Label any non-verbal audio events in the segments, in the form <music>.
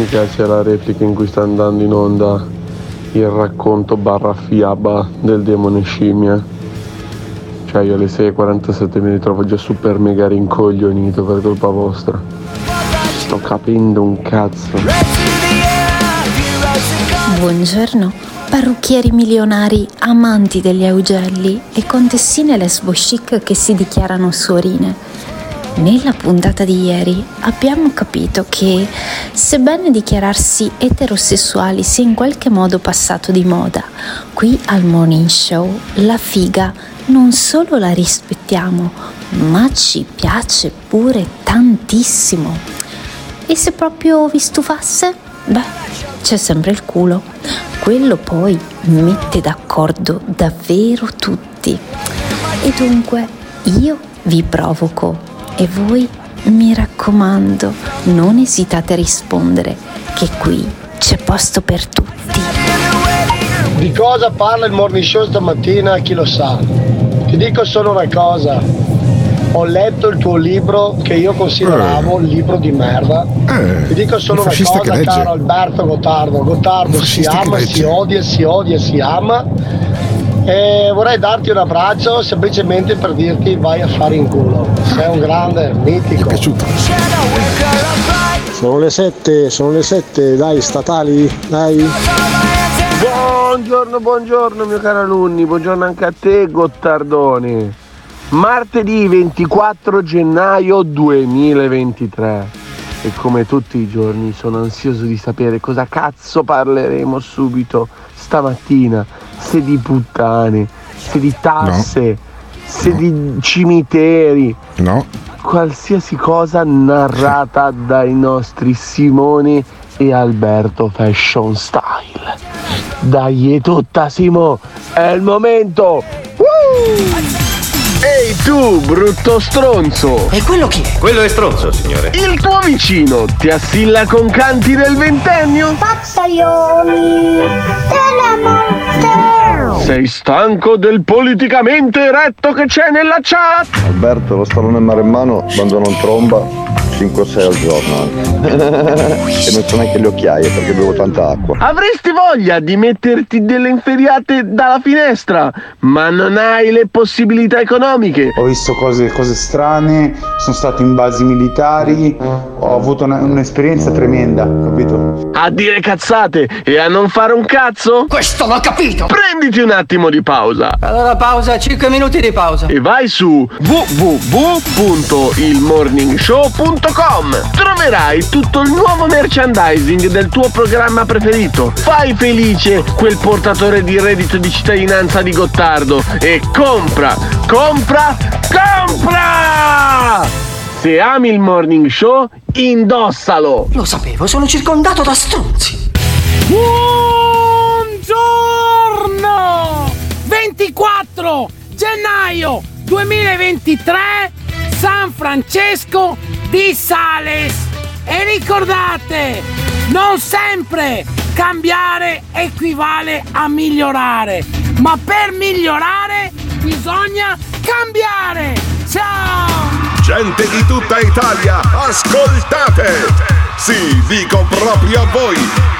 Mi piace la replica in cui sta andando in onda il racconto barra fiaba del demone scimmia. Cioè io alle 6.47 mi ritrovo già super mega rincoglionito per colpa vostra. Sto capendo un cazzo. Buongiorno, parrucchieri milionari, amanti degli augelli e contessine lesbo chic che si dichiarano suorine. Nella puntata di ieri abbiamo capito che, sebbene dichiararsi eterosessuali sia in qualche modo passato di moda, qui al Morning Show la figa non solo la rispettiamo, ma ci piace pure tantissimo. E se proprio vi stufasse? Beh, c'è sempre il culo. Quello poi mette d'accordo davvero tutti. E dunque io vi provoco e voi, mi raccomando, non esitate a rispondere, che qui c'è posto per tutti. Di cosa parla il morning show stamattina? Chi lo sa? Ti dico solo una cosa. Ho letto il tuo libro che io consideravo un libro di merda. Eh, Ti dico solo un una cosa, caro Alberto Gottardo. Gottardo si ama, si odia, si odia, si ama. E vorrei darti un abbraccio semplicemente per dirti vai a fare in culo. Sei un grande, mitico. Sono le 7, sono le 7, dai, statali, dai. Buongiorno, buongiorno mio caro alunni, buongiorno anche a te Gottardone. Martedì 24 gennaio 2023 e come tutti i giorni sono ansioso di sapere cosa cazzo parleremo subito stamattina, se di puttane, se di tasse, se di cimiteri. No. Qualsiasi cosa narrata dai nostri Simone e Alberto Fashion Style. Dai è tutta Simo, è il momento! Ehi tu, brutto stronzo! E quello chi è? Quello è stronzo, signore. Il tuo vicino ti assilla con canti del ventennio? Pazzaioli della morte. Sei stanco del politicamente eretto che c'è nella chat? Alberto, lo stallone maremmano quando non tromba 5-6 al giorno anche. <laughs> e non so neanche le occhiaie perché bevo tanta acqua. Avresti voglia di metterti delle inferiate dalla finestra, ma non hai le possibilità economiche. Ho visto cose, cose strane, sono stato in basi militari, ho avuto una- un'esperienza tremenda, capito? A dire cazzate e a non fare un cazzo? Questo l'ho capito! Prenditi un attimo di pausa. Allora pausa, 5 minuti di pausa. E vai su www.ilmorningshow.com Troverai tutto il nuovo merchandising del tuo programma preferito. Fai felice quel portatore di reddito di cittadinanza di Gottardo e compra, compra, compra! Se ami il morning show, indossalo! Lo sapevo, sono circondato da stronzi. Buongiorno! 24 gennaio 2023 San Francesco di Sales. E ricordate, non sempre cambiare equivale a migliorare, ma per migliorare bisogna cambiare. Ciao! Gente di tutta Italia, ascoltate! Sì, dico proprio a voi!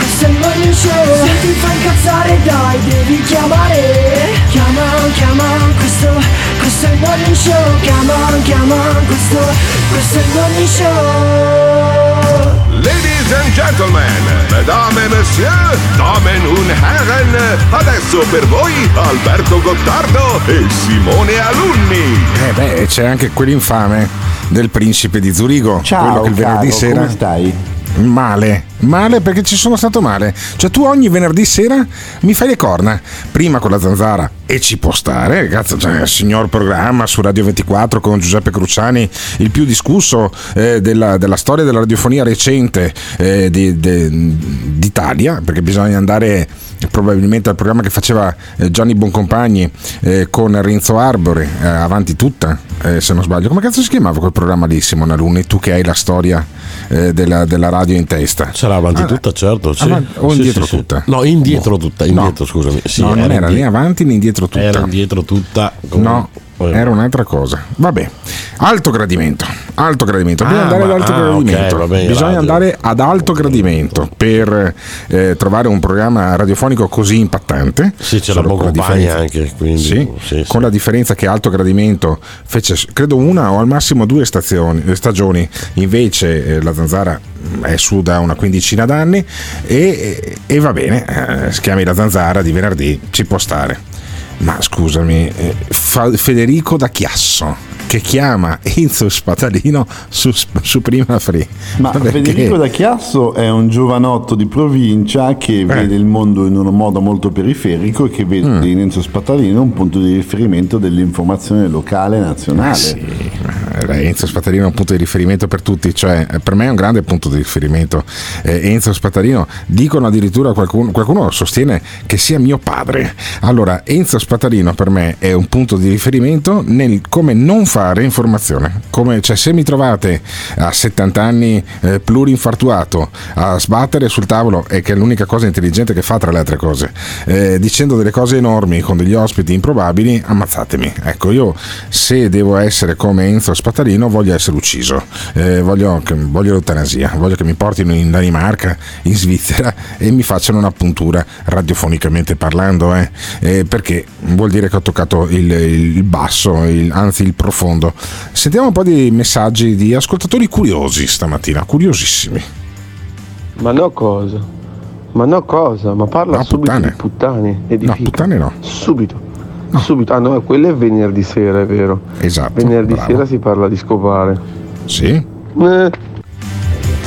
questo è il morning show. Se ti fa incazzare dai, devi chiamare. Chiama, chiama, questo, questo è il morning show. Chiama, chiama, questo, questo è il morning show. Ladies and gentlemen, mesdames et messieurs, damen und herren, adesso per voi Alberto Gottardo e Simone Alunni. Eh beh, c'è anche quell'infame del principe di Zurigo. Ciao, quello che il venerdì caro, sera. come stai? Male, male perché ci sono stato male. Cioè tu ogni venerdì sera mi fai le corna, prima con la zanzara e ci può stare, cazzo, cioè, signor programma su Radio 24 con Giuseppe Cruciani, il più discusso eh, della, della storia della radiofonia recente eh, di- de- d'Italia, perché bisogna andare probabilmente al programma che faceva eh, Gianni Boncompagni eh, con Renzo Arbore, eh, avanti tutta, eh, se non sbaglio. Come cazzo si chiamava quel programma lì, Simone Alunni? Tu che hai la storia eh, della, della radio in testa. Sarà avanti Ah, tutta, certo. Sì. avanti- o indietro sì, sì. tutta? No, indietro No. tutta, indietro, scusami. Sì, no, non era né avanti né indietro tutta. Era indietro tutta. No, era un'altra cosa. Vabbè, alto gradimento. Alto gradimento. Bisogna Ah, andare ad ma- alto ah, gradimento. ok, va bene, Bisogna radio. andare ad alto gradimento per eh, trovare un programma radiofonico così impattante. Sì, c'è la Solo con Boncompagna differenza- anche, quindi, Sì, sì, con la differenza che alto gradimento fece credo una o al massimo due stazioni, eh, stagioni, invece eh, la zanzara mm, è su da una quindicina d'anni e, e- e va bene, eh, si chiami la zanzara di venerdì, ci può stare. Ma scusami, eh, Federico da Chiasso che chiama Enzo Spatalino su, su Prima Free. Ma Perché? Federico da Chiasso è un giovanotto di provincia Eh. che vede il mondo in un modo molto periferico e che vede Mm. in Enzo Spatalino un punto di riferimento dell'informazione locale e nazionale. Eh sì, ma Enzo Spatarino è un punto di riferimento per tutti, cioè eh, per me è un grande punto di riferimento. Eh, Enzo Spatarino, dicono addirittura qualcuno, qualcuno sostiene che sia mio padre. Allora, Enzo Spatarino per me è un punto di riferimento nel come non fare informazione. Come, cioè, se mi trovate a 70 anni eh, plurinfartuato a sbattere sul tavolo e che è l'unica cosa intelligente che fa tra le altre cose, eh, dicendo delle cose enormi con degli ospiti improbabili, ammazzatemi. Ecco, io se devo essere come Enzo Spatarino voglio essere ucciso, Eh, voglio, voglio l'eutanasia, voglio che mi portino in Danimarca, in Svizzera e mi facciano una puntura radiofonicamente parlando, eh, eh, perché vuol dire che ho toccato il, il basso, il- anzi il profondo. Sentiamo un po' di messaggi di ascoltatori curiosi stamattina, curiosissimi. Ma no cosa? Ma no cosa? Ma parla No, subito puttane. di puttane e di No, fica. puttane no. Subito. Subito. Ah no, quello è venerdì sera, è vero. Esatto. Venerdì bravo. sera si parla di scopare. Sì. Eh,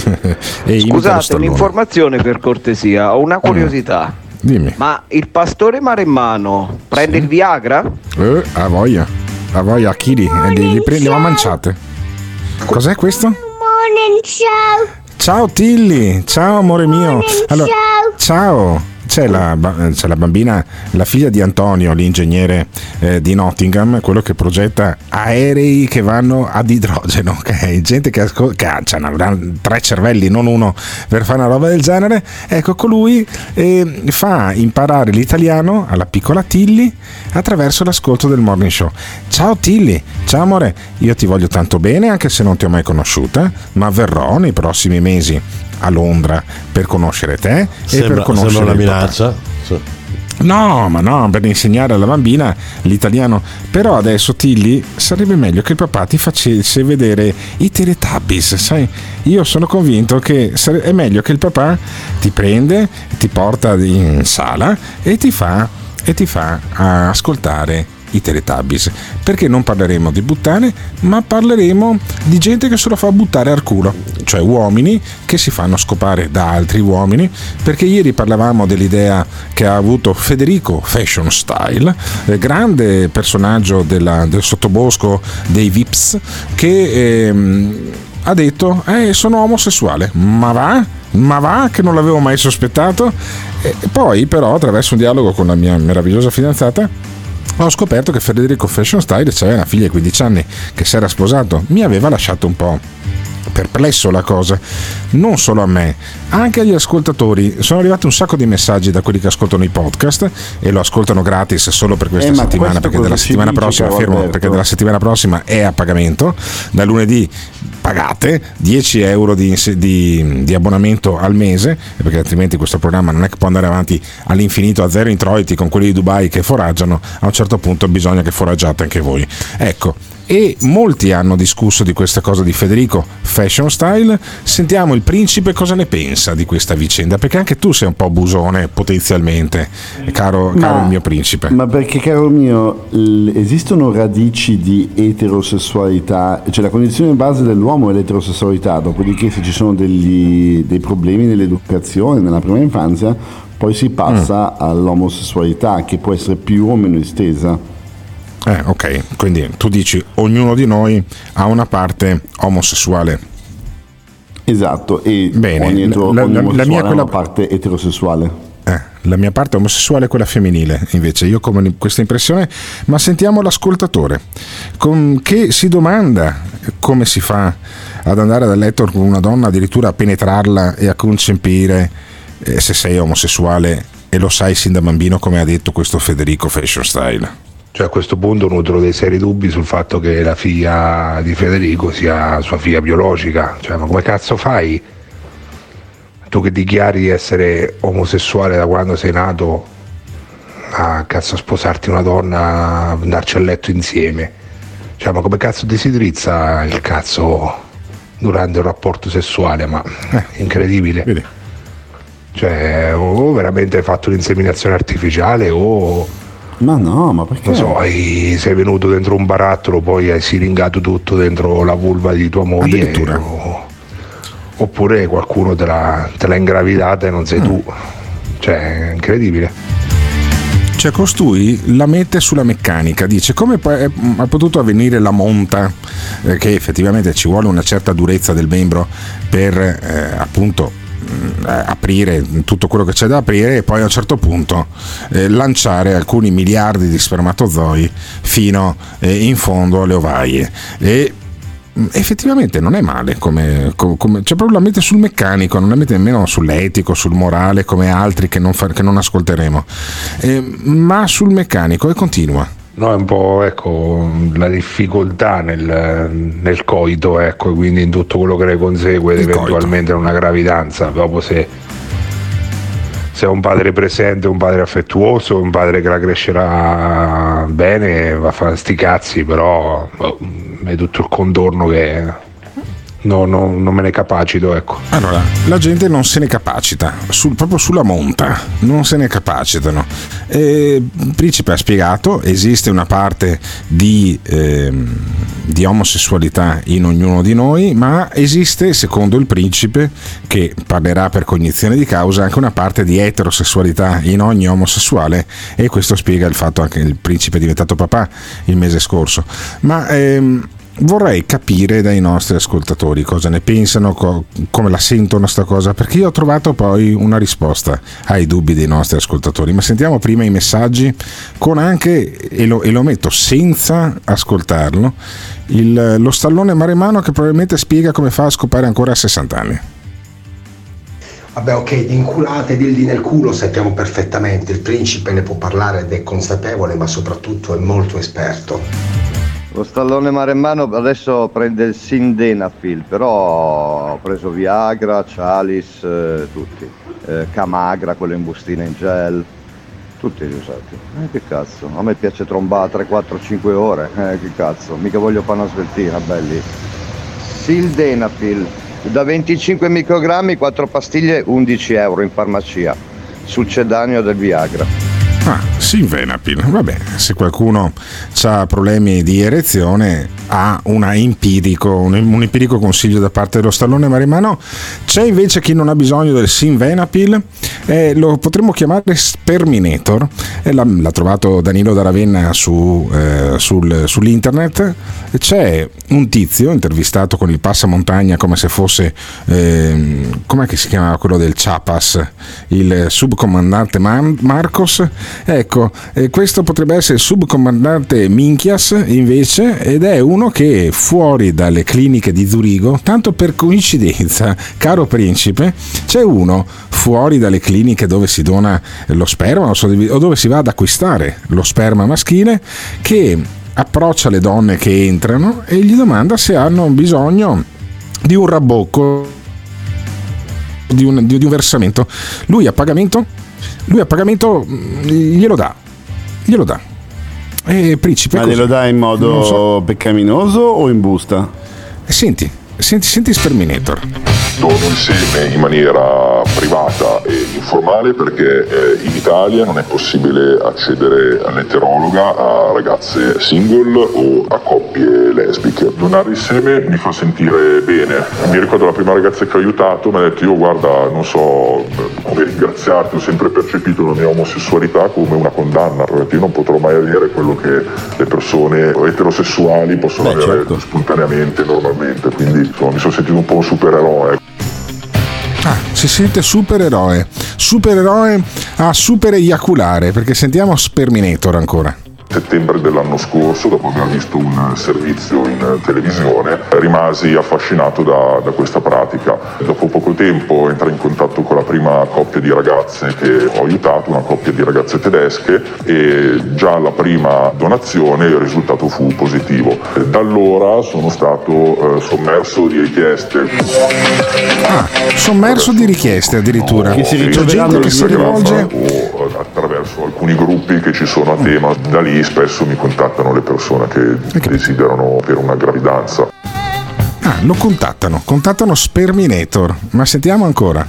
<laughs> E Scusate, un'informazione per cortesia, ho una curiosità. Dimmi. Ma il pastore maremmano prende il Viagra? Eh, a voglia. A voglia, a chili. E li, li prendi a manciate. Cos'è questo? Morning show. Ciao Tilly, ciao amore mio. Allora, ciao. C'è la, c'è la bambina, la figlia di Antonio, l'ingegnere eh, di Nottingham, quello che progetta aerei che vanno ad idrogeno, <laughs> ok? Gente che, ascol- che ha, tre cervelli, non uno, per fare una roba del genere. Ecco, colui eh, fa imparare l'italiano alla piccola Tilly attraverso l'ascolto del morning show. Ciao Tilly, ciao amore, io ti voglio tanto bene anche se non ti ho mai conosciuta, ma verrò nei prossimi mesi a Londra per conoscere te e Sembra, per conoscere una minaccia. Sì. No, ma no, per insegnare alla bambina l'italiano. Però adesso Tilly sarebbe meglio che il papà ti facesse vedere i Teletubbies, sai? Io sono convinto che è meglio che il papà ti prende, ti porta in sala e ti fa, e ti fa ah, ascoltare i Teletubbies. Perché non parleremo di buttane, ma parleremo di gente che se lo fa buttare al culo, cioè uomini che si fanno scopare da altri uomini. Perché ieri parlavamo dell'idea che ha avuto Federico Fashion Style, eh, grande personaggio della- del sottobosco dei Vips, che ehm, ha detto: eh, Sono omosessuale, ma va? Ma va che non l'avevo mai sospettato. E poi, però, attraverso un dialogo con la mia meravigliosa fidanzata, ho scoperto che Federico Fashion Style aveva una figlia di 15 anni che si era sposato. Mi aveva lasciato un po' perplesso la cosa, non solo a me, anche agli ascoltatori. Sono arrivati un sacco di messaggi da quelli che ascoltano i podcast e lo ascoltano gratis solo per questa Eh, ma settimana, perché della settimana prossima, fermo, perché della settimana prossima è a pagamento. Da lunedì pagate 10 euro di, di- di abbonamento al mese, perché altrimenti questo programma non è che può andare avanti all'infinito a zero introiti con quelli di Dubai che foraggiano, a un certo punto bisogna che foraggiate anche voi. Ecco, e molti hanno discusso di questa cosa di Federico Fashion Style. Sentiamo il principe cosa ne pensa di questa vicenda, perché anche tu sei un po' busone potenzialmente, caro, Ma- caro il mio principe. Ma perché, caro mio, esistono radici di eterosessualità, cioè la condizione base dell'uomo è l'eterosessualità, dopodiché se ci sono degli- dei problemi nell'educazione, nella prima infanzia, poi si passa all'omosessualità che può essere più o meno estesa. Eh, ok, quindi tu dici ognuno di noi ha una parte omosessuale. Esatto, e etero- la- la- la mia quella- parte eterosessuale. Eh, la mia parte omosessuale è quella femminile, invece io come questa impressione, ma sentiamo l'ascoltatore con- che si domanda come si fa ad andare dal letto con una donna, addirittura a penetrarla e a concepire eh, se sei omosessuale e lo sai sin da bambino come ha detto questo Federico Fashion Style. Cioè a questo punto nutro dei seri dubbi sul fatto che la figlia di Federico sia sua figlia biologica. Cioè, ma come cazzo fai? Tu che dichiari di essere omosessuale da quando sei nato a cazzo sposarti una donna, andarci a letto insieme. Cioè, ma come cazzo ti si drizza il cazzo durante un rapporto sessuale? Ma incredibile. Cioè, o veramente hai fatto l'inseminazione artificiale o Ma no, ma perché? non so, hai- sei venuto dentro un barattolo, poi hai siringato tutto dentro la vulva di tua moglie. o- oppure qualcuno te l'ha, te l'ha ingravidata e non sei tu. Cioè, incredibile. Cioè costui la mette sulla meccanica, dice come è, ha potuto avvenire la monta, eh, che effettivamente ci vuole una certa durezza del membro per eh, appunto eh, aprire tutto quello che c'è da aprire e poi a un certo punto eh, lanciare alcuni miliardi di spermatozoi fino eh, in fondo alle ovaie. E mh, effettivamente non è male come, co- come- cioè proprio la mette sul meccanico non la mette nemmeno sull'etico sul morale come altri che non, fa- che non ascolteremo Eh, ma sul meccanico e continua No, è un po' ecco, la difficoltà nel, nel coito, ecco, quindi in tutto quello che ne consegue eventualmente una gravidanza. Dopo se, se è un padre presente, un padre affettuoso, un padre che la crescerà bene, va a fare sti cazzi, però boh, è tutto il contorno che no, no, non me ne capacito, ecco. allora la gente non se ne capacita sul- proprio sulla monta non se ne capacitano Eh, il principe ha spiegato esiste una parte di, ehm, di omosessualità in ognuno di noi ma esiste secondo il principe che parlerà per cognizione di causa anche una parte di eterosessualità in ogni omosessuale e questo spiega il fatto anche che il principe è diventato papà il mese scorso ma ehm, Vorrei capire dai nostri ascoltatori cosa ne pensano, co- come la sentono sta cosa, perché io ho trovato poi una risposta ai dubbi dei nostri ascoltatori. Ma sentiamo prima i messaggi con anche, e lo, e lo metto senza ascoltarlo, il- lo stallone maremano che probabilmente spiega come fa a scopare ancora a 60 anni. Vabbè, ok, di inculate, dildi nel culo sappiamo perfettamente. Il principe ne può parlare ed è consapevole, ma soprattutto è molto esperto. Lo stallone maremmano adesso prende il Sindenafil, però ho preso Viagra, Cialis, eh, tutti. Eh, Camagra, quello in bustina in gel, tutti li usati. Eh, che cazzo, a me piace trombare 3, 4, 5 ore, eh, che cazzo, mica voglio fare una sveltina, belli. Sildenafil, da 25 microgrammi, 4 pastiglie, 11 euro in farmacia, succedaneo del Viagra. Ah, Silvenapil, vabbè, se qualcuno ha problemi di erezione una empirico, un, un empirico consiglio da parte dello stallone marimano. C'è invece chi non ha bisogno del Silvenapil, eh, lo potremmo chiamare Sperminator, eh, l'ha, l'ha trovato Danilo da Ravenna su, eh, sul- sull'internet. C'è un tizio intervistato con il passamontagna come se fosse, ehm, com'è che si chiamava quello del Chiapas, il subcomandante Man- Marcos. Ecco, eh, questo potrebbe essere il subcomandante Minchias invece ed è uno che fuori dalle cliniche di Zurigo, tanto per coincidenza, caro principe, c'è uno fuori dalle cliniche dove si dona lo sperma o dove si va ad acquistare lo sperma maschile che approccia le donne che entrano e gli domanda se hanno bisogno di un rabocco di un, di- di un versamento. Lui a pagamento, lui a pagamento mm, glielo dà, glielo dà. E principe Ma glielo dai in modo so. peccaminoso o in busta? Senti, senti, senti Sperminator. Dono il seme in maniera privata e informale perché eh, in Italia non è possibile accedere all'eterologa a ragazze single o a coppie lesbiche. Donare il seme mi fa sentire bene. Mi ricordo la prima ragazza che ho aiutato mi ha detto io guarda non so come ringraziarti, ho sempre percepito la mia omosessualità come una condanna, perché io non potrò mai avere quello che le persone eterosessuali possono Beh, avere certo. spontaneamente, normalmente, quindi insomma, mi sono sentito un po' un supereroe. Ah, si sente supereroe. Supereroe a super eiaculare, perché sentiamo Sperminator ancora. Settembre dell'anno scorso, dopo aver visto un servizio in televisione, rimasi affascinato da, da questa pratica. Dopo poco tempo entrai in contatto con la prima coppia di ragazze che ho aiutato, una coppia di ragazze tedesche, e già alla prima donazione il risultato fu positivo. Da allora sono stato eh, sommerso di richieste. Ah, sommerso di richieste addirittura. Sì, C'è gente che si rivolge. O attraverso alcuni gruppi che ci sono a tema. Da lì spesso mi contattano le persone che desiderano per una gravidanza. Ah, lo contattano, contattano Sperminator. Ma sentiamo ancora.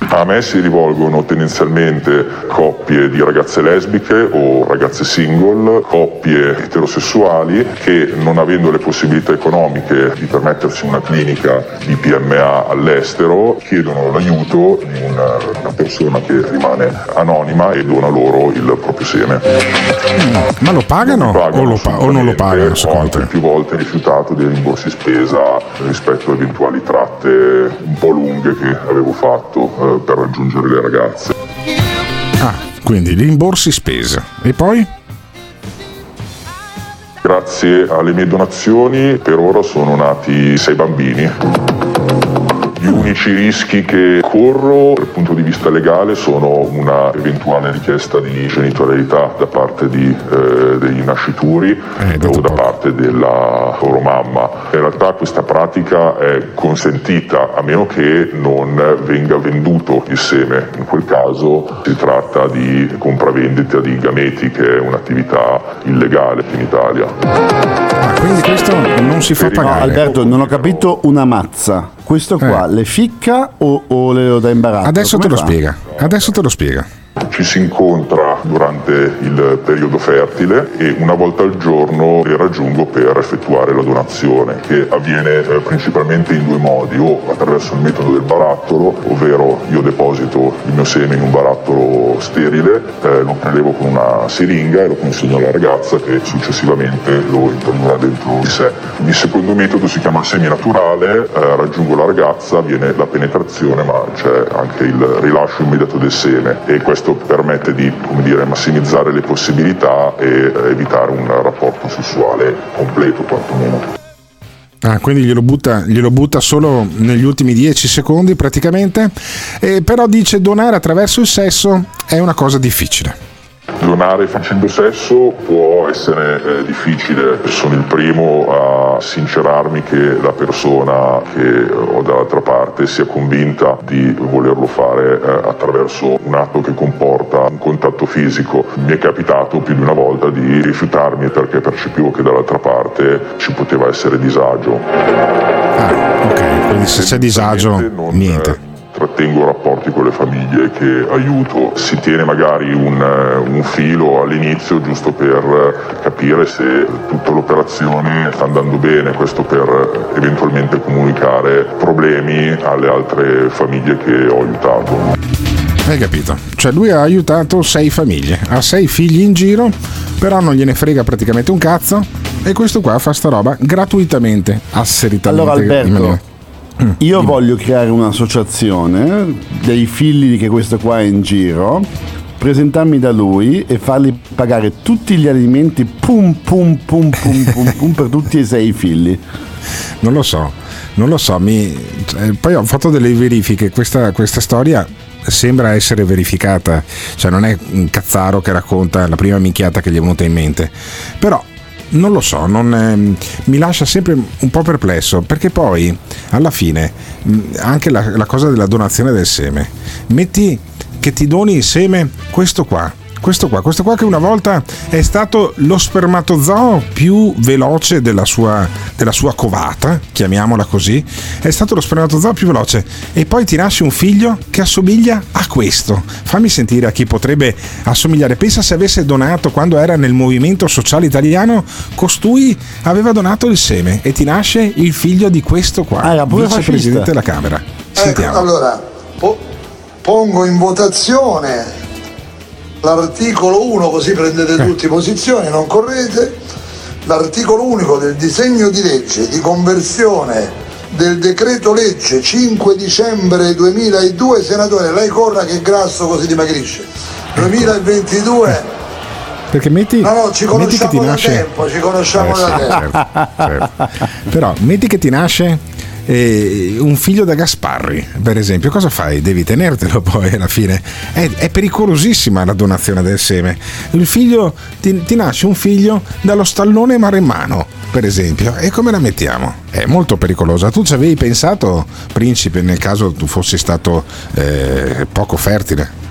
A me si rivolgono tendenzialmente coppie di ragazze lesbiche o ragazze single, coppie eterosessuali che non avendo le possibilità economiche di permettersi una clinica di PMA all'estero chiedono l'aiuto di una, una persona che rimane anonima e dona loro il proprio seme. Ma lo pagano o, lo pa- o non lo pagano Ho più volte rifiutato dei rimborsi spesa rispetto a eventuali tratte un po' lunghe che avevo fatto per raggiungere le ragazze. Ah, quindi rimborsi spesa. E poi? Grazie alle mie donazioni per ora sono nati sei bambini. Gli unici rischi che corro dal punto di vista legale sono una eventuale richiesta di genitorialità da parte di, eh, dei nascituri o da parte della loro mamma. In realtà questa pratica è consentita a meno che non venga venduto il seme. In quel caso si tratta di compravendita di gameti che è un'attività illegale in Italia. Ah, quindi questo non si fa No, pagare. Alberto, non ho capito una mazza. Questo qua le ficca o, o le lo dà in baratto? Adesso te Come lo fa? spiega. Adesso te lo spiega. Ci si incontra durante il periodo fertile e una volta al giorno li raggiungo per effettuare la donazione, che avviene eh, principalmente in due modi, o attraverso il metodo del barattolo, ovvero io deposito il mio seme in un barattolo sterile, eh, lo prelevo con una siringa e lo consegno alla ragazza che successivamente lo introdurrà dentro di sé. Il secondo metodo si chiama seminaturale, eh, raggiungo la ragazza, avviene la penetrazione ma c'è anche il rilascio immediato del seme e questo permette di dire, massimizzare le possibilità e eh, evitare un rapporto sessuale completo quantomeno. Ah, quindi glielo butta, glielo butta solo negli ultimi 10 secondi praticamente. E però dice donare attraverso il sesso è una cosa difficile. Donare facendo sesso può essere eh, difficile, sono il primo a sincerarmi che la persona che ho dall'altra parte sia convinta di volerlo fare eh, attraverso un atto che comporta un contatto fisico. Mi è capitato più di una volta di rifiutarmi perché percepivo che dall'altra parte ci poteva essere disagio. Ok, quindi se c'è disagio, niente. Trattengo rapporti con le famiglie che aiuto, si tiene magari un, eh, un filo all'inizio giusto per eh, capire se tutta l'operazione sta andando bene, questo per eh, eventualmente comunicare problemi alle altre famiglie che ho aiutato. Hai capito? Cioè lui ha aiutato sei famiglie, ha sei figli in giro, però non gliene frega praticamente un cazzo e questo qua fa sta roba gratuitamente, asseritamente. Allora Alberto, io voglio creare un'associazione dei figli che questo qua è in giro, presentarmi da lui e fargli pagare tutti gli alimenti pum pum pum pum pum <laughs> pum per tutti e sei i figli. Non lo so, non lo so, mi- cioè, poi ho fatto delle verifiche, questa, questa storia sembra essere verificata, cioè non è un cazzaro che racconta la prima minchiata che gli è venuta in mente, però non lo so, non, ehm, mi lascia sempre un po' perplesso perché poi alla fine anche la, la cosa della donazione del seme, metti che ti doni il seme questo qua, questo qua, questo qua che una volta è stato lo spermatozoo più veloce della sua, della sua covata, chiamiamola così, è stato lo spermatozoo più veloce e poi ti nasce un figlio che assomiglia a questo. Fammi sentire a chi potrebbe assomigliare. Pensa se avesse donato quando era nel movimento sociale italiano, costui aveva donato il seme e ti nasce il figlio di questo qua, Ah, vicepresidente della Camera. Ecco, Sentiamo. allora, po- pongo in votazione l'articolo 1, così prendete tutti posizioni, non correte. L'articolo unico del disegno di legge di conversione del decreto legge 5 dicembre 2002, senatore, lei corra che grasso così dimagrisce. 2022, Perché metti, no, no, ci metti che ti conosciamo da nasce. tempo, ci conosciamo Eh, da sì, tempo. certo, certo. Però metti che ti nasce eh, un figlio da Gasparri, per esempio, cosa fai? Devi tenertelo poi alla fine. È, è pericolosissima la donazione del seme. Figlio ti, ti nasce un figlio dallo stallone maremmano, per esempio. E come la mettiamo? È molto pericolosa. Tu ci avevi pensato, principe, nel caso tu fossi stato eh, poco fertile?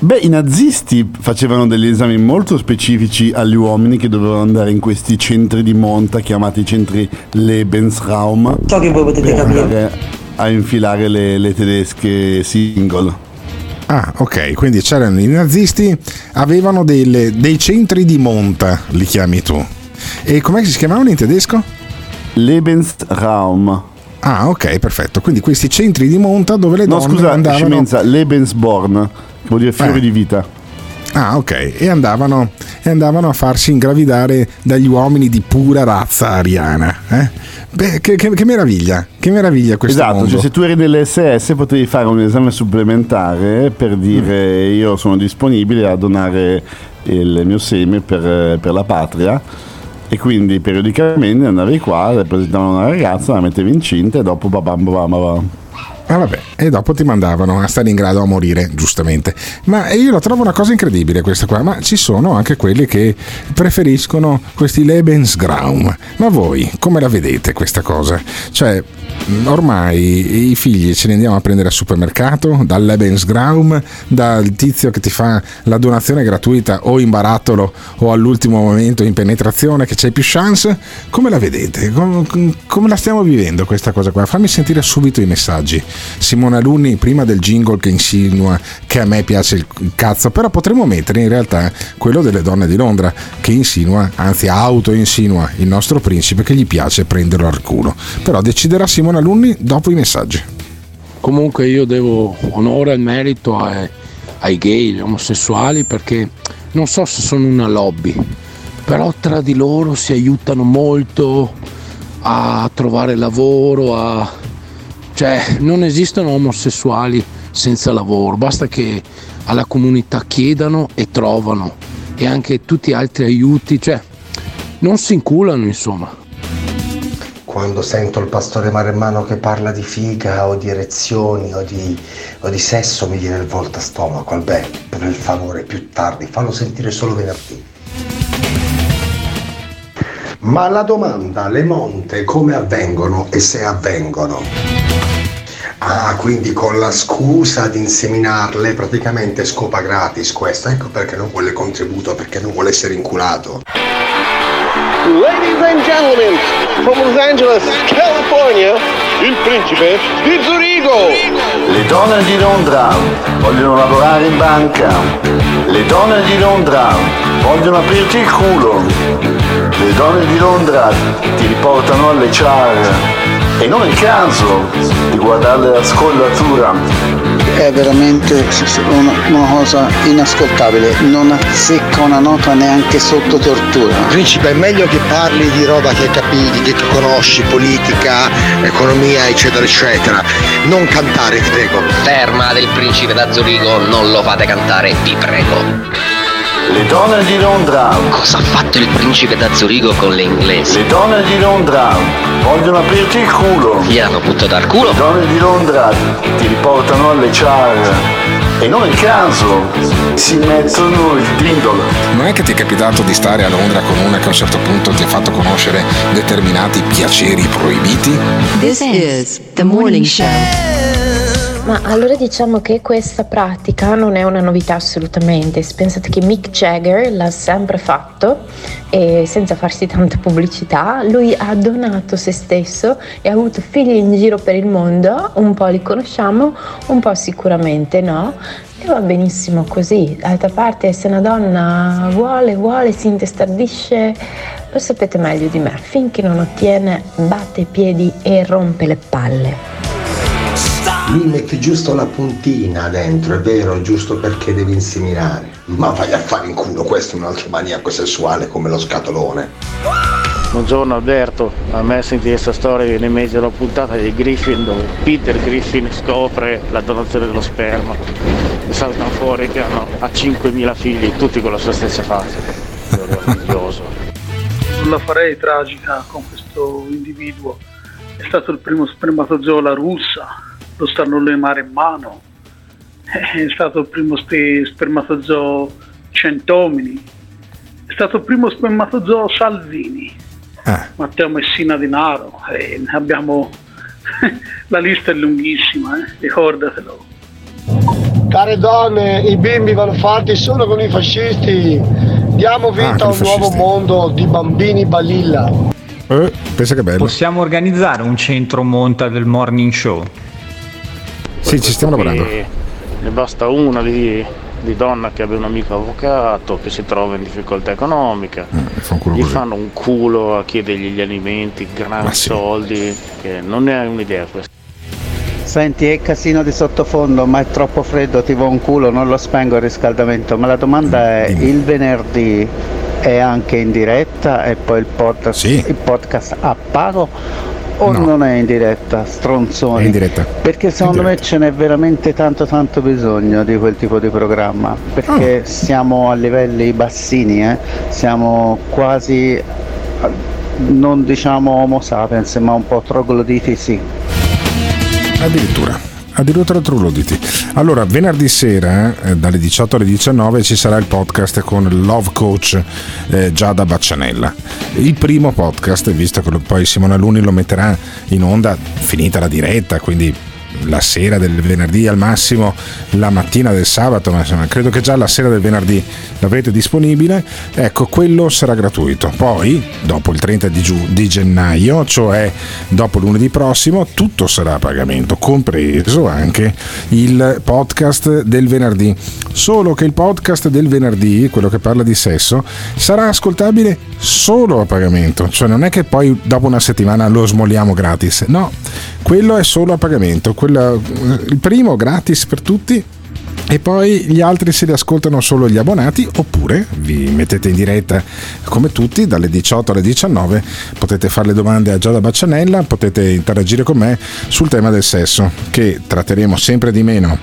Beh, i nazisti facevano degli esami molto specifici agli uomini che dovevano andare in questi centri di monta chiamati centri Lebensraum So che voi potete capire. a infilare le, le tedesche single. Ah, ok, quindi c'erano i nazisti, avevano delle- dei centri di monta, li chiami tu. E com'è che si chiamavano in tedesco? Lebensraum. Ah, ok, perfetto. Quindi questi centri di monta dove le No, donne scusa, andavano... scemenza, Lebensborn, che vuol dire fiore Eh. di vita. Ah, ok, e andavano, e andavano a farsi ingravidare dagli uomini di pura razza ariana. eh? Beh, che, che- che meraviglia, che meraviglia questo Esatto, mondo. cioè se tu eri dell'SS potevi fare un esame supplementare per dire Mm. io sono disponibile a donare il mio seme per, per la patria e quindi periodicamente andavi qua, presentavano una ragazza, la mettevi incinta e dopo babam babam babam. Ah vabbè, e dopo ti mandavano a Stalingrado a morire, giustamente. Ma io la trovo una cosa incredibile questa qua, ma ci sono anche quelli che preferiscono questi Lebensgraum. Ma voi come la vedete questa cosa? Cioè, mh, ormai i figli ce li andiamo a prendere al supermercato, dal Lebensgraum, dal tizio che ti fa la donazione gratuita o in barattolo o all'ultimo momento in penetrazione che c'hai più chance. Come la vedete? Com- com- come la stiamo vivendo questa cosa qua? Fammi sentire subito i messaggi. Simona Lunni, prima del jingle che insinua che a me piace il cazzo, però potremmo mettere in realtà quello delle donne di Londra che insinua, anzi auto-insinua il nostro principe che gli piace prenderlo al culo. Però deciderà Simona Lunni dopo i messaggi. Comunque io devo onore e merito ai, ai gay, agli omosessuali, perché non so se sono una lobby, però tra di loro si aiutano molto a trovare lavoro, a... cioè non esistono omosessuali senza lavoro, basta che alla comunità chiedano e trovano e anche tutti gli altri aiuti, cioè non si inculano insomma. Quando sento il pastore maremmano che parla di figa o di erezioni o di, o di sesso mi viene il volta stomaco. Albè, per il favore, più tardi, fallo sentire solo venerdì. Ma la domanda, le monte come avvengono e se avvengono? Ah, quindi con la scusa di inseminarle praticamente scopa gratis questa, ecco perché non vuole contributo, perché non vuole essere inculato. Ladies and gentlemen, from Los Angeles, California, il principe di Zurigo. Le donne di Londra vogliono lavorare in banca. Le donne di Londra vogliono aprirti il culo. Le donne di Londra ti riportano alle char. E non è il caso di guardare la scollatura. È veramente una, una cosa inascoltabile, non azzecca una nota neanche sotto tortura. Principe, è meglio che parli di roba che capivi, che conosci, politica, economia, eccetera, eccetera. Non cantare, ti prego. Terma del principe da Zurigo, non lo fate cantare, vi prego. Le donne di Londra. Cosa ha fatto il principe da Zurigo con le inglesi? Le donne di Londra vogliono aprirti il culo. Gli hanno buttato al culo? Le donne di Londra ti riportano alle char. E non è il caso, si mettono il dindolo. Non è che ti è capitato di stare a Londra con una che a un certo punto ti ha fatto conoscere determinati piaceri proibiti? This is the morning show. Ma allora diciamo che questa pratica non è una novità assolutamente. Pensate che Mick Jagger l'ha sempre fatto e senza farsi tanta pubblicità, lui ha donato se stesso e ha avuto figli in giro per il mondo, un po' li conosciamo, un po' sicuramente no. E va benissimo così. D'altra parte, se una donna vuole, vuole, si intestardisce, lo sapete meglio di me. Finché non ottiene, batte i piedi e rompe le palle. Lui metti giusto la puntina dentro, è vero, giusto perché devi inseminare. Ma vai a fare in culo, questo è un altro maniaco sessuale come lo scatolone. Buongiorno Alberto, a me sentire questa storia viene in mente una puntata di Griffin dove Peter Griffin scopre la donazione dello sperma e saltano fuori che hanno a 5.000 figli, tutti con la sua stessa fase. Meraviglioso. Non la farei tragica con questo individuo. È stato il primo spermatozoo alla russa, lo stanno lemare in mano. <laughs> È stato il primo spe- spermatozoo centomini. È stato il primo spermatozoo Salvini. Matteo Messina Denaro. E ne abbiamo... <laughs> la lista è lunghissima, eh? ricordatelo. Care donne, i bimbi vanno fatti solo con i fascisti. Diamo vita Ah, a un nuovo mondo di bambini balilla. Eh, pensa che bello. Possiamo organizzare un centro monta del morning show? Sì, ci stiamo lavorando. Ne basta una di, di donna che abbia un amico avvocato che si trova in difficoltà economica, culo gli così. fanno un culo a chiedergli gli alimenti, grandi soldi, che non è un'idea questa. Senti, è casino di sottofondo, ma è troppo freddo, ti va un culo, non lo spengo il riscaldamento. Ma la domanda è, il venerdì è anche in diretta e poi il podcast, il podcast a pago o No. non è in diretta, stronzoni? È in diretta. Perché secondo me ce n'è veramente tanto tanto bisogno di quel tipo di programma, perché Ah. siamo a livelli bassini, eh? siamo quasi, non diciamo homo sapiens, ma un po' trogloditi sì. Addirittura. Addirittura trogloditi. Allora, venerdì sera, eh, dalle 18 alle 19, ci sarà il podcast con Love Coach eh, Giada Baccianella. Il primo podcast, visto che poi Simona Luni lo metterà in onda finita la diretta, quindi la sera del venerdì al massimo, la mattina del sabato, ma credo che già la sera del venerdì l'avrete disponibile. Ecco, quello sarà gratuito. Poi, dopo il 30 di, giu- di gennaio, cioè dopo lunedì prossimo, tutto sarà a pagamento, compreso anche il podcast del venerdì. Solo che il podcast del venerdì, quello che parla di sesso, sarà ascoltabile solo a pagamento, cioè non è che poi dopo una settimana lo smoliamo gratis, no, quello è solo a pagamento, Quella- il primo gratis per tutti e poi gli altri se li ascoltano solo gli abbonati oppure vi mettete in diretta come tutti dalle 18 alle 19 potete fare le domande a Giada Baccianella potete interagire con me sul tema del sesso che tratteremo sempre di meno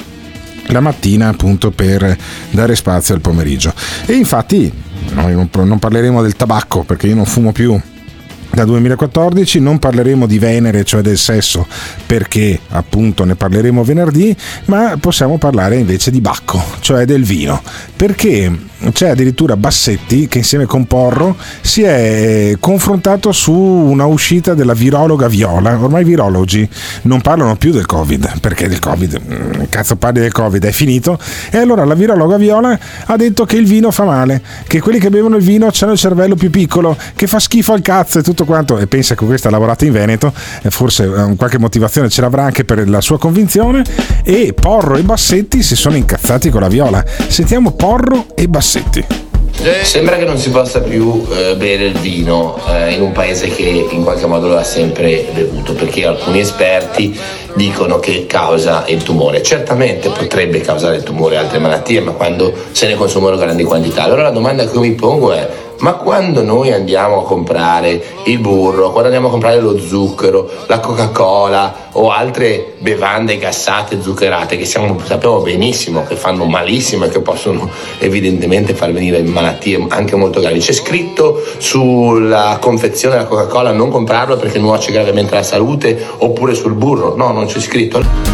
la mattina appunto per dare spazio al pomeriggio. E infatti noi non, parleremo del tabacco perché io non fumo più da 2014 non parleremo di Venere, cioè del sesso, perché appunto ne parleremo venerdì, ma possiamo parlare invece di Bacco, cioè del vino, perché c'è addirittura Bassetti che insieme con Porro si è confrontato su una uscita della virologa Viola. Ormai i virologi non parlano più del Covid, perché del Covid, mm, cazzo parli del Covid, è finito. E allora la virologa Viola ha detto che il vino fa male, che quelli che bevono il vino hanno il cervello più piccolo, che fa schifo al cazzo e tutto quanto. E pensa che questa ha lavorato in Veneto, e forse eh, qualche motivazione ce l'avrà anche per la sua convinzione. E Porro e Bassetti si sono incazzati con la Viola. Sentiamo Porro e Bassetti. Sembra che non si possa più eh, bere il vino eh, in un paese che in qualche modo lo ha sempre bevuto, perché alcuni esperti dicono che causa il tumore. Certamente potrebbe causare il tumore e altre malattie, ma quando se ne consumano grandi quantità. Allora la domanda che io mi pongo è ma quando noi andiamo a comprare il burro, quando andiamo a comprare lo zucchero, la Coca-Cola o altre bevande gassate, zuccherate, che siamo- sappiamo benissimo che fanno malissimo e che possono evidentemente far venire malattie anche molto gravi, c'è scritto sulla confezione della Coca-Cola non comprarlo perché nuoce gravemente alla salute oppure sul burro? No, non c'è scritto.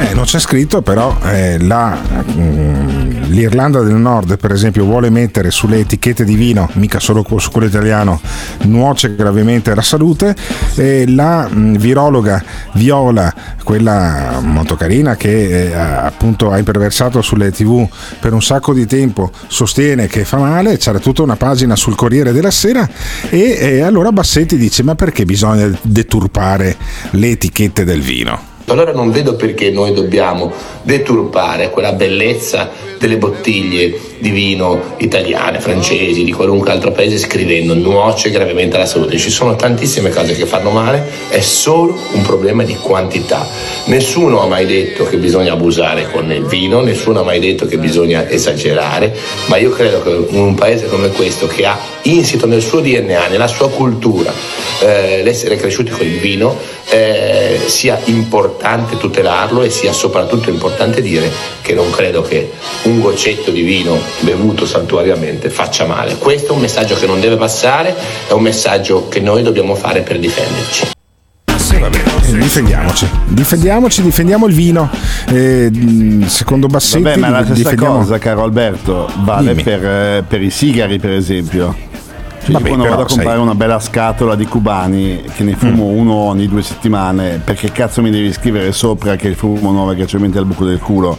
Eh, non c'è scritto, però eh, la, mm, l'Irlanda del Nord, per esempio, vuole mettere sulle etichette di vino, mica solo su quello italiano, nuoce gravemente alla salute. E la mm, virologa Viola, quella molto carina che eh, appunto ha imperversato sulle tv per un sacco di tempo, sostiene che fa male. C'era tutta una pagina sul Corriere della Sera. E allora Bassetti dice: Ma perché bisogna deturpare le etichette del vino? Allora non vedo perché noi dobbiamo deturpare quella bellezza delle bottiglie di vino italiane, francesi, di qualunque altro paese scrivendo nuoce gravemente alla salute. Ci sono tantissime cose che fanno male, è solo un problema di quantità. Nessuno ha mai detto che bisogna abusare con il vino, nessuno ha mai detto che bisogna esagerare, ma io credo che un paese come questo che ha insito nel suo DNA, nella sua cultura, eh, l'essere cresciuti con il vino, eh, sia importante tutelarlo e sia soprattutto importante dire che non credo che un goccetto di vino bevuto saltuariamente faccia male. Questo è un messaggio che non deve passare, è un messaggio che noi dobbiamo fare per difenderci. Eh, difendiamoci, difendiamoci, difendiamo il vino. Eh, secondo Bassetti, Vabbè, ma la stessa difendiamo... cosa, caro Alberto, vale per, eh, per i sigari, per esempio. Cioè, Vabbè, io quando però, vado a comprare sai- una bella scatola di cubani che ne fumo Mm. uno ogni due settimane, perché cazzo mi devi scrivere sopra che il fumo 9 che ci metti al buco del culo?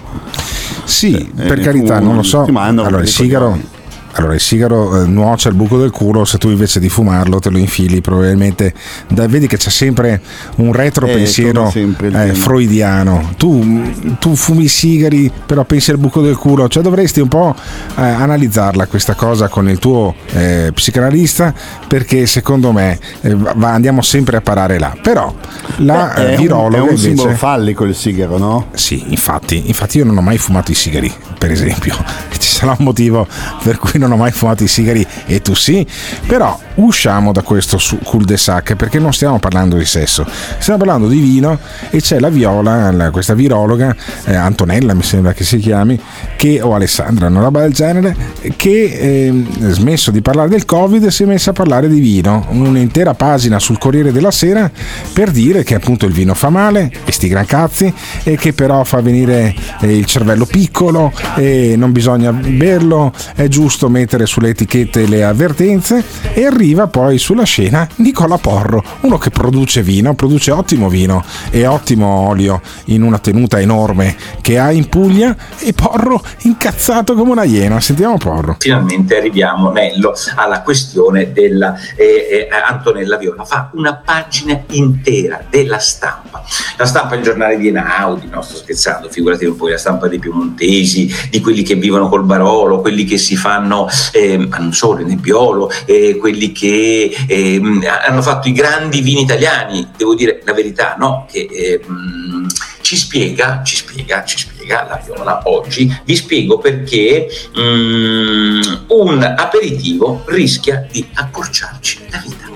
Sì, Eh, per ne carità, non lo so. Allora, il sigaro. Allora, il sigaro eh, nuoce al buco del culo, se tu invece di fumarlo te lo infili, probabilmente da- vedi che c'è sempre un retro Eh, pensiero eh, freudiano. Tu, tu fumi i sigari, però pensi al buco del culo, cioè dovresti un po' eh, analizzarla questa cosa con il tuo eh, psicanalista, perché secondo me eh, va- andiamo sempre a parare là. Però la Beh, eh, è un- virologa è un invece. simbolo fallico il sigaro, no? Sì, infatti, infatti io non ho mai fumato i sigari, per esempio. <laughs> Ci sarà un motivo per cui non ho mai fumato i sigari e tu sì, però usciamo da questo cul-de-sac perché non stiamo parlando di sesso, stiamo parlando di vino e c'è la Viola, la- questa virologa, eh, Antonella mi sembra che si chiami, che, o Alessandra, una roba del genere, che ehm, smesso di parlare del Covid si è messa a parlare di vino, un'intera pagina sul Corriere della Sera per dire che appunto il vino fa male, e sti gran cazzi, e che però fa venire eh, il cervello piccolo e non bisogna berlo, è giusto mettere sulle etichette le avvertenze e arriva poi sulla scena Nicola Porro, uno che produce vino, produce ottimo vino e ottimo olio in una tenuta enorme che ha in Puglia e Porro incazzato come una iena. Sentiamo Porro. finalmente arriviamo Nello alla questione della eh, eh, Antonella Viola fa una pagina intera della stampa la stampa è il giornale di Einaudi no sto scherzando figurati un po' la stampa dei piemontesi di quelli che vivono col Barolo quelli che si fanno eh, ma non solo Nebbiolo eh, quelli che ehm, hanno fatto i grandi vini italiani. Devo dire la verità no? Che ehm, ci spiega, ci spiega, ci spiega la Viola oggi, vi spiego perché mm, un aperitivo rischia di accorciarci la vita.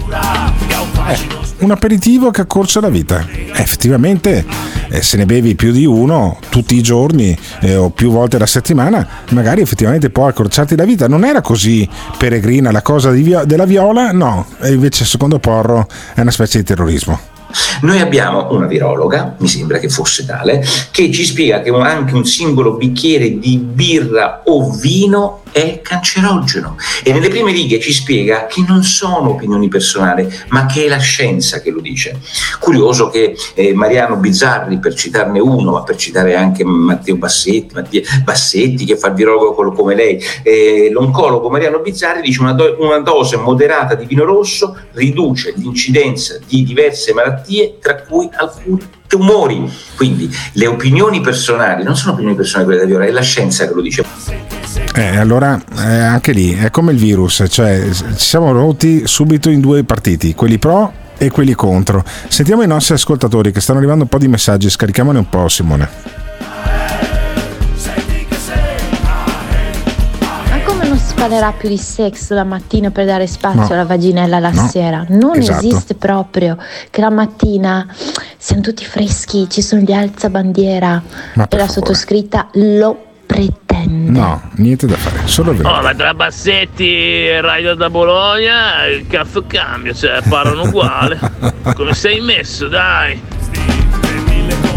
Un aperitivo che accorcia la vita. Eh, effettivamente, eh, se ne bevi più di uno tutti i giorni eh, o più volte alla settimana, magari effettivamente può accorciarti la vita. Non era così peregrina la cosa Vio- della viola? No, e invece secondo Porro è una specie di terrorismo. Noi abbiamo una virologa, mi sembra che fosse tale, che ci spiega che anche un singolo bicchiere di birra o vino è cancerogeno e nelle prime righe ci spiega che non sono opinioni personali, ma che è la scienza che lo dice. Curioso che eh, Mariano Bizzarri, per citarne uno, ma per citare anche Matteo Bassetti, Mattia- Bassetti che fa il virologo come lei, eh, l'oncologo Mariano Bizzarri dice una, do- una dose moderata di vino rosso riduce l'incidenza di diverse malattie, tra cui alcuni tumori. Quindi le opinioni personali non sono opinioni personali quelle da Viola, è la scienza che lo dice. Eh, allora, eh, anche lì è come il virus, cioè ci siamo rotti subito in due partiti, quelli pro e quelli contro. Sentiamo i nostri ascoltatori che stanno arrivando un po' di messaggi, scarichiamone un po' Simone. Ma come non si parlerà più di sex la mattina per dare spazio No. alla vaginella la No. sera? Non Esatto. esiste proprio che la mattina siamo tutti freschi, ci sono gli alzabandiera e per la favore. sottoscritta lo pretende. No, niente da fare, solo il Oh, ma tra Bassetti e Radio da Bologna il cazzo cambia, cioè parlano uguale. <laughs> Come sei messo, dai?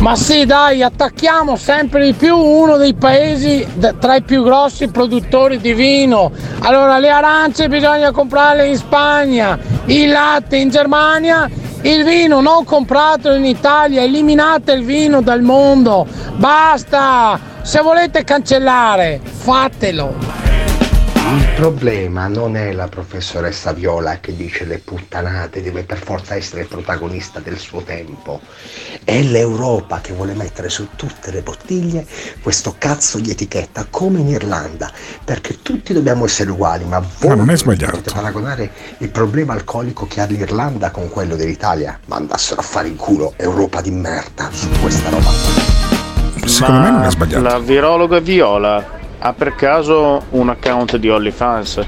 Ma sì, dai, attacchiamo sempre di più uno dei paesi tra i più grossi produttori di vino. Allora, le arance bisogna comprarle in Spagna, il latte in Germania, il vino non comprato in Italia, eliminate il vino dal mondo. Basta! Se volete cancellare, fatelo. Il problema non è la professoressa Viola che dice le puttanate, deve per forza essere protagonista del suo tempo. È l'Europa che vuole mettere su tutte le bottiglie questo cazzo di etichetta, come in Irlanda, perché tutti dobbiamo essere uguali, ma voi Ma non è sbagliato. potete paragonare il problema alcolico che ha l'Irlanda con quello dell'Italia? Ma andassero a fare in culo, Europa di merda, su questa roba. Secondo me non è sbagliato. La virologa Viola ha per caso un account di OnlyFans?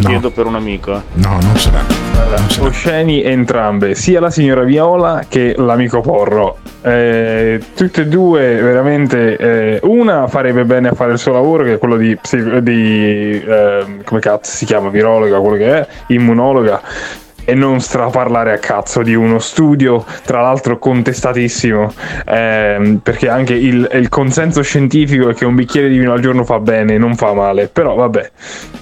Chiedo per un amico. eh. No, non ce l'ha. Osceni entrambe, sia la signora Viola che l'amico Porro. Eh, tutte e due veramente eh, una farebbe bene a fare il suo lavoro che è quello di, di ehm, come cazzo si chiama virologa quello che è immunologa e non straparlare a cazzo di uno studio tra l'altro contestatissimo ehm, perché anche il, il consenso scientifico è che un bicchiere di vino al giorno fa bene non fa male però vabbè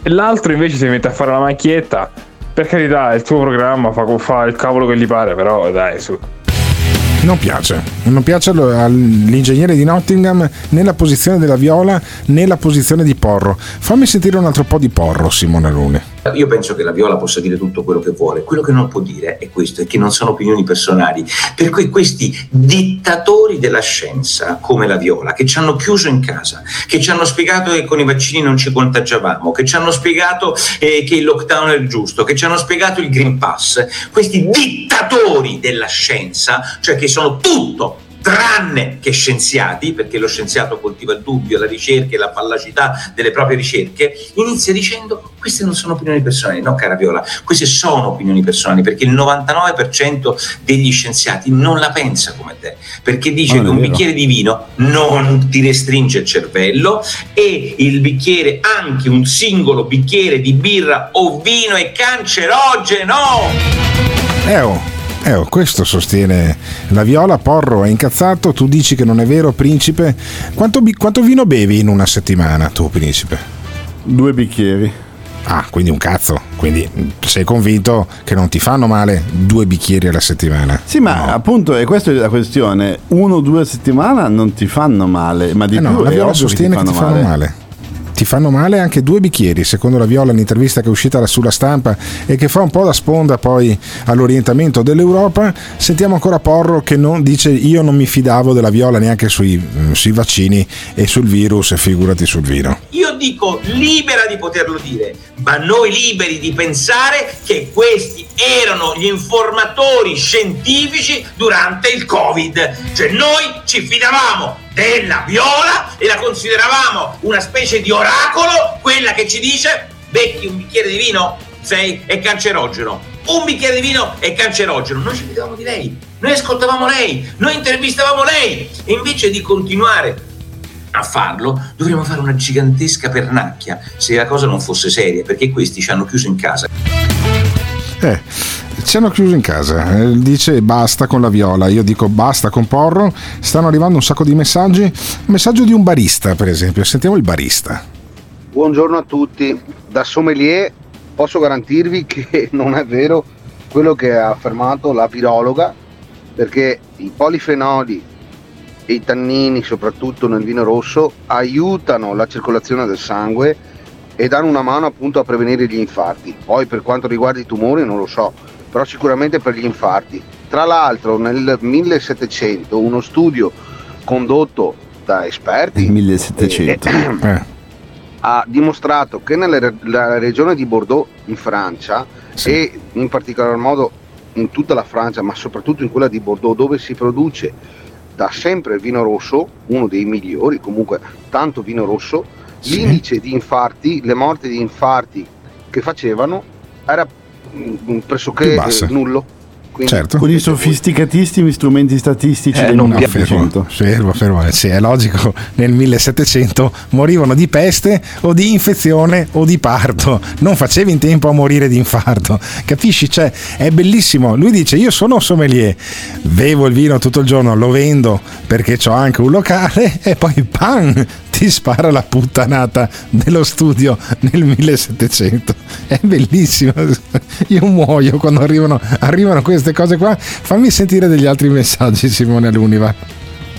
l'altro invece si mette a fare la macchietta per carità il tuo programma fa, fa il cavolo che gli pare però dai su Non piace, non piace all'ingegnere di Nottingham né la posizione della Viola né la posizione di Porro. Fammi sentire un altro po' di Porro, Simone Luni. Io penso che la Viola possa dire tutto quello che vuole, quello che non può dire è questo, è che non sono opinioni personali, per cui questi dittatori della scienza come la Viola, che ci hanno chiuso in casa, che ci hanno spiegato che con i vaccini non ci contagiavamo, che ci hanno spiegato eh, che il lockdown è il giusto, che ci hanno spiegato il Green Pass, questi dittatori della scienza, cioè che sono tutto tranne che scienziati, perché lo scienziato coltiva il dubbio, la ricerca e la fallacità delle proprie ricerche, inizia dicendo queste non sono opinioni personali, no cara Viola, queste sono opinioni personali, perché il 99% degli scienziati non la pensa come te, perché dice che un bicchiere di vino non ti restringe il cervello e il bicchiere, anche un singolo bicchiere di birra o vino è cancerogeno! Eh oh, eh oh, questo sostiene la Viola. Porro è incazzato, tu dici che non è vero, principe. Quanto, bi- quanto vino bevi in una settimana, tu, principe? Due bicchieri. Ah, quindi un cazzo. Quindi mm, sei convinto che non ti fanno male due bicchieri alla settimana? Sì, ma appunto è questa la questione. Uno o due a settimana non ti fanno male, ma di Eh più no, la è Viola sostiene che ti fanno male. Ti fanno male anche due bicchieri, secondo la Viola, l'intervista che è uscita sulla stampa e che fa un po' da sponda poi all'orientamento dell'Europa. Sentiamo ancora Porro che non, dice io non mi fidavo della Viola neanche sui, mm, sui vaccini e sul virus, figurati sul vino. Io dico libera di poterlo dire, ma noi liberi di pensare che questi erano gli informatori scientifici durante il Covid. Cioè noi ci fidavamo della viola e la consideravamo una specie di oracolo, quella che ci dice becchi un bicchiere di vino, sei è cancerogeno. Un bicchiere di vino è cancerogeno. Noi ci fidavamo di lei, noi ascoltavamo lei, noi intervistavamo lei. E invece di continuare a farlo, dovremmo fare una gigantesca pernacchia se la cosa non fosse seria, perché questi ci hanno chiuso in casa. Eh, ci hanno chiuso in casa, eh, dice basta con la viola, io dico basta con Porro, stanno arrivando un sacco di messaggi, un messaggio di un barista per esempio, sentiamo il barista. Buongiorno a tutti, da sommelier posso garantirvi che <laughs> non è vero quello che ha affermato la virologa, perché i polifenoli e i tannini, soprattutto nel vino rosso, aiutano la circolazione del sangue e danno una mano appunto a prevenire gli infarti. Poi per quanto riguarda i tumori non lo so, però sicuramente per gli infarti. Tra l'altro nel 1700 uno studio condotto da esperti Il 1700. Eh, ha dimostrato che nella re- la regione di Bordeaux in Francia e in particolar modo in tutta la Francia, ma soprattutto in quella di Bordeaux dove si produce da sempre il vino rosso, uno dei migliori, comunque tanto vino rosso, l'indice di infarti, le morti di infarti che facevano era pressoché basse. eh, nullo. Quindi Certo. Con i sofisticatissimi strumenti statistici Eh, del non 1900. Fermo, fermo, eh, sì, è logico. Nel 1700 morivano di peste o di infezione o di parto. Non facevi in tempo a morire di infarto. Capisci? Cioè, è bellissimo. Lui dice: Io sono sommelier, bevo il vino tutto il giorno, lo vendo perché ho anche un locale e poi PAN! Ti spara la puttanata dello studio nel 1700. È bellissimo. Io muoio quando arrivano, arrivano queste cose qua. Fammi sentire degli altri messaggi, Simone Aluniva.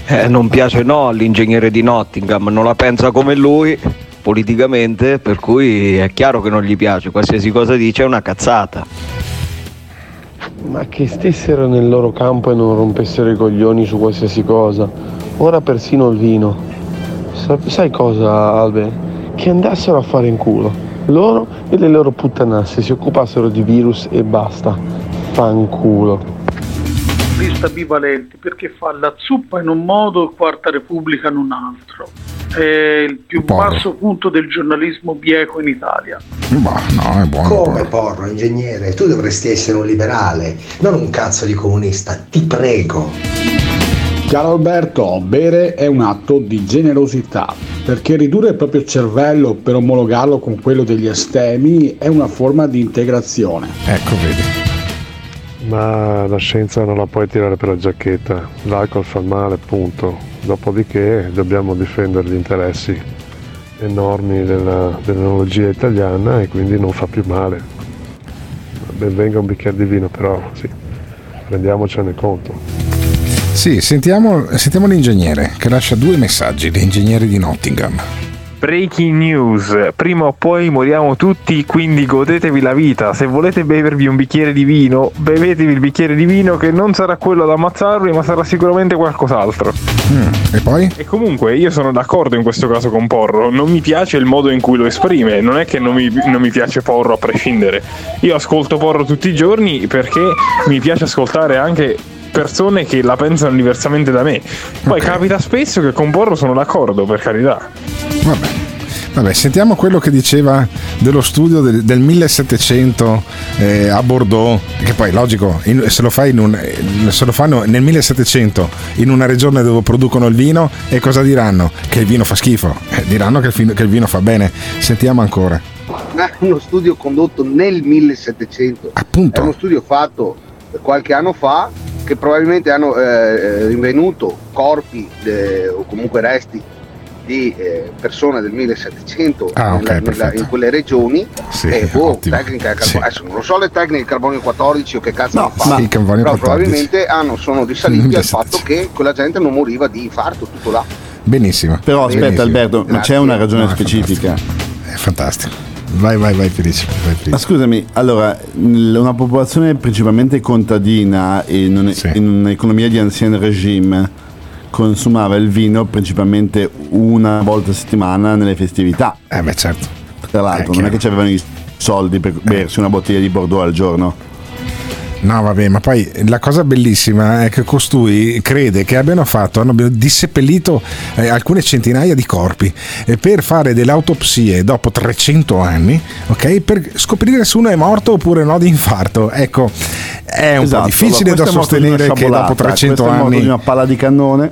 Eh, non piace no all'ingegnere di Nottingham, non la pensa come lui politicamente, per cui è chiaro che non gli piace, qualsiasi cosa dice è una cazzata. Ma che stessero nel loro campo e non rompessero i coglioni su qualsiasi cosa. Ora persino il vino. Sa- sai cosa, Albe? Che andassero a fare in culo. Loro e le loro puttanasse si occupassero di virus e basta. Fanculo. lista bivalenti perché fa la zuppa in un modo e Quarta Repubblica in un altro. È il più Porro. basso punto del giornalismo bieco in Italia. Ma no, è buono. Come porro, ingegnere? Tu dovresti essere un liberale, non un cazzo di comunista, ti prego. Caro Alberto, bere è un atto di generosità, perché ridurre il proprio cervello per omologarlo con quello degli astemi è una forma di integrazione. Ecco, vedi. Ma la scienza non la puoi tirare per la giacchetta, l'alcol fa male, punto. Dopodiché dobbiamo difendere gli interessi enormi della, dell'enologia italiana e quindi non fa più male. Ben venga un bicchiere di vino, però sì, rendiamocene conto. Sì, sentiamo, sentiamo l'ingegnere che lascia due messaggi, l'ingegnere di Nottingham. Breaking news, prima o poi moriamo tutti, quindi godetevi la vita. Se volete bevervi un bicchiere di vino, bevetevi il bicchiere di vino che non sarà quello ad ammazzarvi, ma sarà sicuramente qualcos'altro. e poi? E comunque io sono d'accordo in questo caso con Porro, non mi piace il modo in cui lo esprime, non è che non mi, non mi piace Porro a prescindere. Io ascolto Porro tutti i giorni perché mi piace ascoltare anche persone che la pensano diversamente da me. Poi capita spesso che con Porro sono d'accordo, per carità. Vabbè. Vabbè, sentiamo quello che diceva dello studio del, del 1700 eh, a Bordeaux, che poi logico, in- se, lo fai in un- eh, se lo fanno nel 1700 in una regione dove producono il vino e cosa diranno? Che il vino fa schifo, Eh, diranno che il, fin- che il vino fa bene. Sentiamo ancora. uno studio condotto nel 1700. Appunto. È uno studio fatto qualche anno fa che probabilmente hanno eh, rinvenuto corpi eh, o comunque resti di eh, persone del 1700 Ah, ok, nella- in quelle regioni Sì, e boh, tecnica del Sì. adesso non lo so le tecniche del carbonio 14 o che cazzo No, hanno fatto, sì, però 14. probabilmente hanno, sono risaliti al fatto che quella gente non moriva di infarto, tutto là. Benissimo. Però aspetta Benissimo. Alberto, ma c'è una ragione No, è specifica. È fantastico. Vai, vai, vai, Felice. Vai, Felice. Ma scusami, allora, una popolazione principalmente contadina in, un- in un'economia di ancien regime consumava il vino principalmente una volta a settimana nelle festività. Eh beh, certo. Tra l'altro, non è che avevano i soldi per bersi una bottiglia di Bordeaux al giorno. No, vabbè, ma poi la cosa bellissima è che costui crede che abbiano fatto, hanno disseppellito eh, alcune centinaia di corpi eh, per fare delle autopsie dopo 300 anni, ok? Per scoprire se uno è morto oppure no di infarto. Ecco, è un Esatto, po' difficile da è di sostenere che dopo sciabolata, 300 questo è morto anni... di una palla di cannone.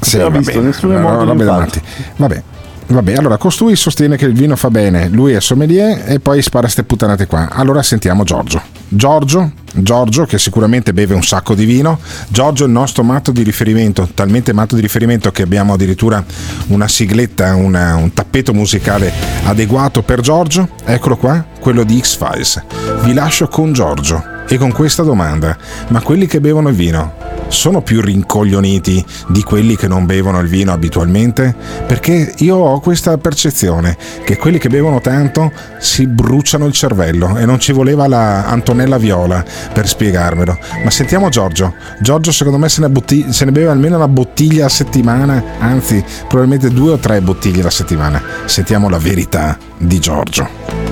Sì, Non ho vabbè, visto, nessuno è no, morto di robe infarto. davanti. Vabbè. Vabbè, allora costui sostiene che il vino fa bene, lui è sommelier e poi spara ste puttanate qua. Allora sentiamo Giorgio. Giorgio, Giorgio che sicuramente beve un sacco di vino. Giorgio è il nostro matto di riferimento, talmente matto di riferimento che abbiamo addirittura una sigletta, una- un tappeto musicale adeguato per Giorgio. Eccolo qua, quello di X-Files. Vi lascio con Giorgio e con questa domanda. Ma quelli che bevono il vino sono più rincoglioniti di quelli che non bevono il vino abitualmente? Perché io ho questa percezione che quelli che bevono tanto si bruciano il cervello e non ci voleva la Antonella Viola per spiegarmelo. Ma sentiamo Giorgio. Giorgio secondo me se ne, botti- se ne beve almeno una bottiglia a settimana, anzi probabilmente due o tre bottiglie alla settimana. Sentiamo la verità di Giorgio.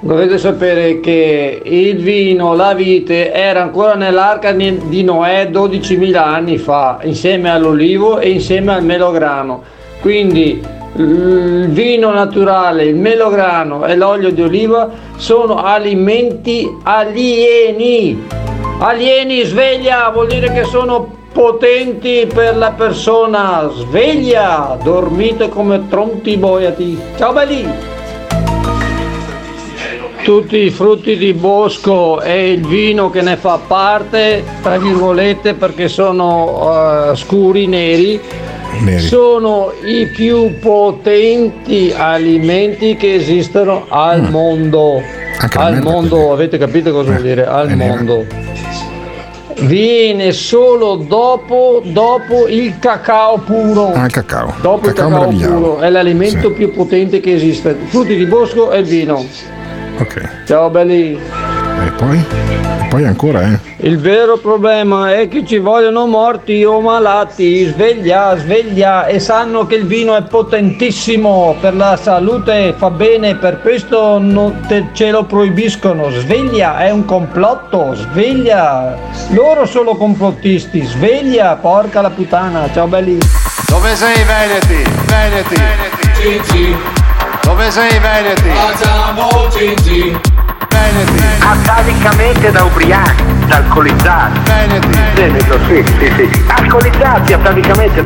Dovete sapere che il vino, la vite era ancora nell'arca di Noè 12.000 anni fa, insieme all'olivo e insieme al melograno. Quindi il vino naturale, il melograno e l'olio di oliva sono alimenti alieni. Alieni, sveglia, vuol dire che sono potenti per la persona. Sveglia, dormite come tronti boiati. Ciao belli! Tutti i frutti di bosco e il vino che ne fa parte, tra virgolette, perché sono eh, scuri, neri, Neri. sono i più potenti alimenti che esistono al mondo. Anche Al mondo, avete capito cosa vuol dire? Al nera. mondo. Viene solo dopo, dopo il cacao puro. Ah, il cacao. Dopo il cacao cacao meravigliato. puro è l'alimento Sì. più potente che esiste. Frutti di bosco e il vino. Ok. Ciao belli. E poi? E poi ancora, eh? Il vero problema è che ci vogliono morti o malati, sveglia, sveglia e sanno che il vino è potentissimo per la salute, fa bene, per questo non te- ce lo proibiscono. Sveglia, è un complotto, sveglia. Loro sono complottisti, sveglia, porca la puttana. Ciao belli. Dove sei Veneti? Veneti. Dove sei Veneti? Facciamo Veneti. Atavicamente da ubriachi, da alcolizzati. Veneto, sì, sì, sì. Alcolizzati atavicamente.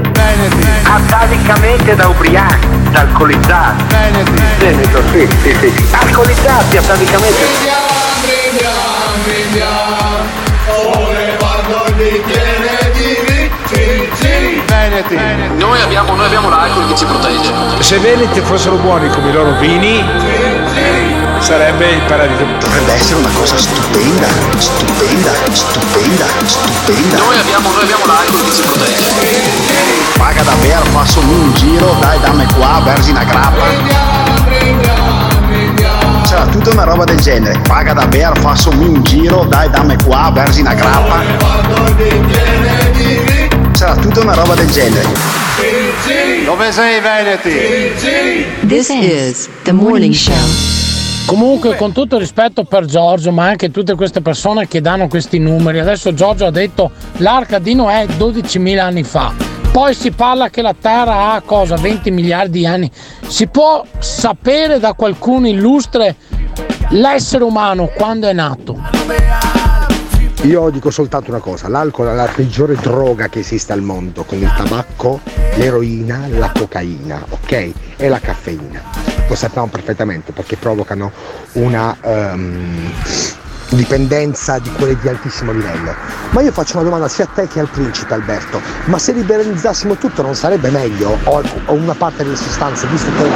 Atavicamente da ubriachi, da alcolizzati. Veneto, sì, sì, sì. Alcolizzati atavicamente. Veneti. Noi abbiamo, noi abbiamo l'alcol che ci protegge. Se Veneti fossero buoni come i loro vini, sarebbe il paradiso. Dovrebbe essere una cosa stupenda, stupenda, stupenda, stupenda. Noi abbiamo, noi abbiamo l'alcol che ci protegge. Paga davvero, faço-me un giro, dai dammi qua, versi una grappa. C'era tutta una roba del genere. Paga davvero, faço-me un giro, dai dammi qua, versi una grappa. C'era tutta una roba del genere. Dove sei Veneti? This is the morning show. Comunque, con tutto rispetto per Giorgio, ma anche tutte queste persone che danno questi numeri, adesso Giorgio ha detto l'arca di Noè 12.000 anni fa. Poi si parla che la Terra ha cosa? 20 miliardi di anni. Si può sapere da qualcuno illustre l'essere umano quando è nato? Io dico soltanto una cosa, l'alcol è la peggiore droga che esiste al mondo, con il tabacco, l'eroina, la cocaina, ok? E la caffeina. Lo sappiamo perfettamente perché provocano una ehm, dipendenza di quelle di altissimo livello. Ma io faccio una domanda sia a te che al principe Alberto, ma se liberalizzassimo tutto non sarebbe meglio? O, o una parte delle sostanze, visto che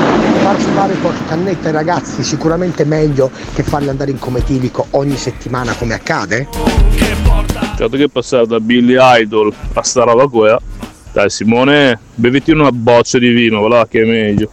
far fumare qualche cannetta ai ragazzi sicuramente meglio che farli andare in coma etilico ogni settimana come accade? Dato che è passato da Billy Idol a sta roba qua, dai Simone, beviti una boccia di vino, voilà che è meglio.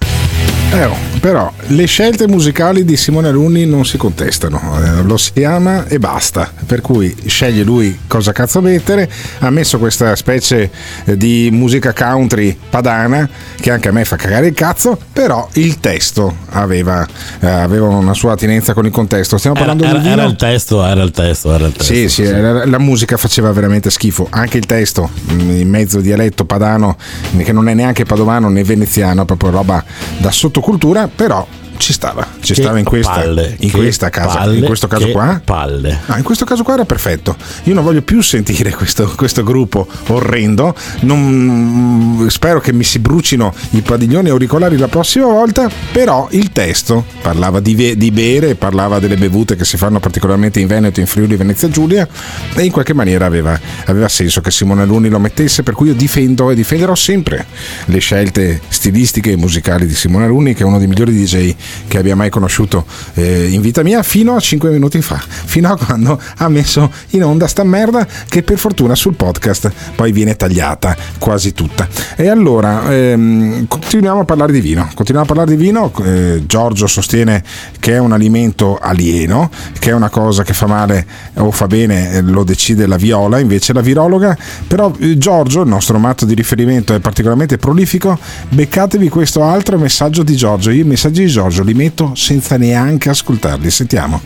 Eh, però le scelte musicali di Simone Alunni non si contestano, eh, lo si ama e basta, per cui sceglie lui cosa cazzo mettere, ha messo questa specie eh, di musica country padana che anche a me fa cagare il cazzo, però il testo aveva, eh, aveva una sua attinenza con il contesto. Stiamo Era, parlando era- di vino. era il testo, era il testo, era il testo. Sì, sì, la, la musica faceva veramente schifo, anche il testo mh, in mezzo dialetto padano, che non è neanche padovano né veneziano, proprio roba da sottocultura, però ci stava, ci Che stava in questa, palle, in questa casa, palle, in questo caso qua. Palle. Ah, in questo caso qua era perfetto. Io non voglio più sentire <laughs> questo, questo gruppo orrendo. Non- spero che mi si brucino i padiglioni auricolari la prossima volta. Però il testo parlava di, di bere, parlava delle bevute che si fanno particolarmente in Veneto, in Friuli, Venezia Giulia. E in qualche maniera aveva, aveva senso che Simone Luni lo mettesse. Per cui io difendo e difenderò sempre le scelte stilistiche e musicali di Simone Luni, che è uno dei migliori DJ che abbia mai conosciuto eh, in vita mia, fino a 5 minuti fa. Fino a quando ha messo in onda sta merda che per fortuna sul podcast poi viene tagliata quasi tutta. E allora ehm, continuiamo a parlare di vino. Continuiamo a parlare di vino. eh, Giorgio sostiene che è un alimento alieno, che è una cosa che fa male o fa bene, eh, lo decide la viola, invece la virologa. Però eh, Giorgio, il nostro matto di riferimento, è particolarmente prolifico. Beccatevi questo altro messaggio di Giorgio. Io i messaggi di Giorgio li metto senza neanche ascoltarli. Sentiamo.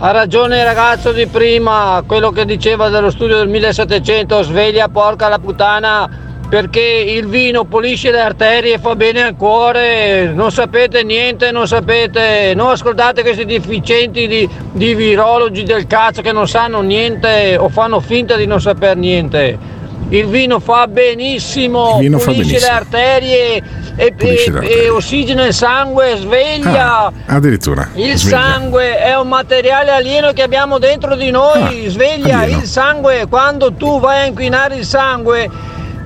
Ha ragione il ragazzo di prima, quello che diceva dello studio del 1700, sveglia porca la puttana, perché il vino pulisce le arterie, fa bene al cuore, non sapete niente, non sapete, non ascoltate questi deficienti di, di virologi del cazzo che non sanno niente o fanno finta di non saper niente. Il vino fa benissimo, Il vino fa pulisce benissimo. le arterie e, Pulisce le e- e ossigena il sangue, sveglia. Ah, addirittura. Il Sveglia. sangue è un materiale alieno che abbiamo dentro di noi, sveglia Ah, alieno. il sangue, quando tu vai a inquinare il sangue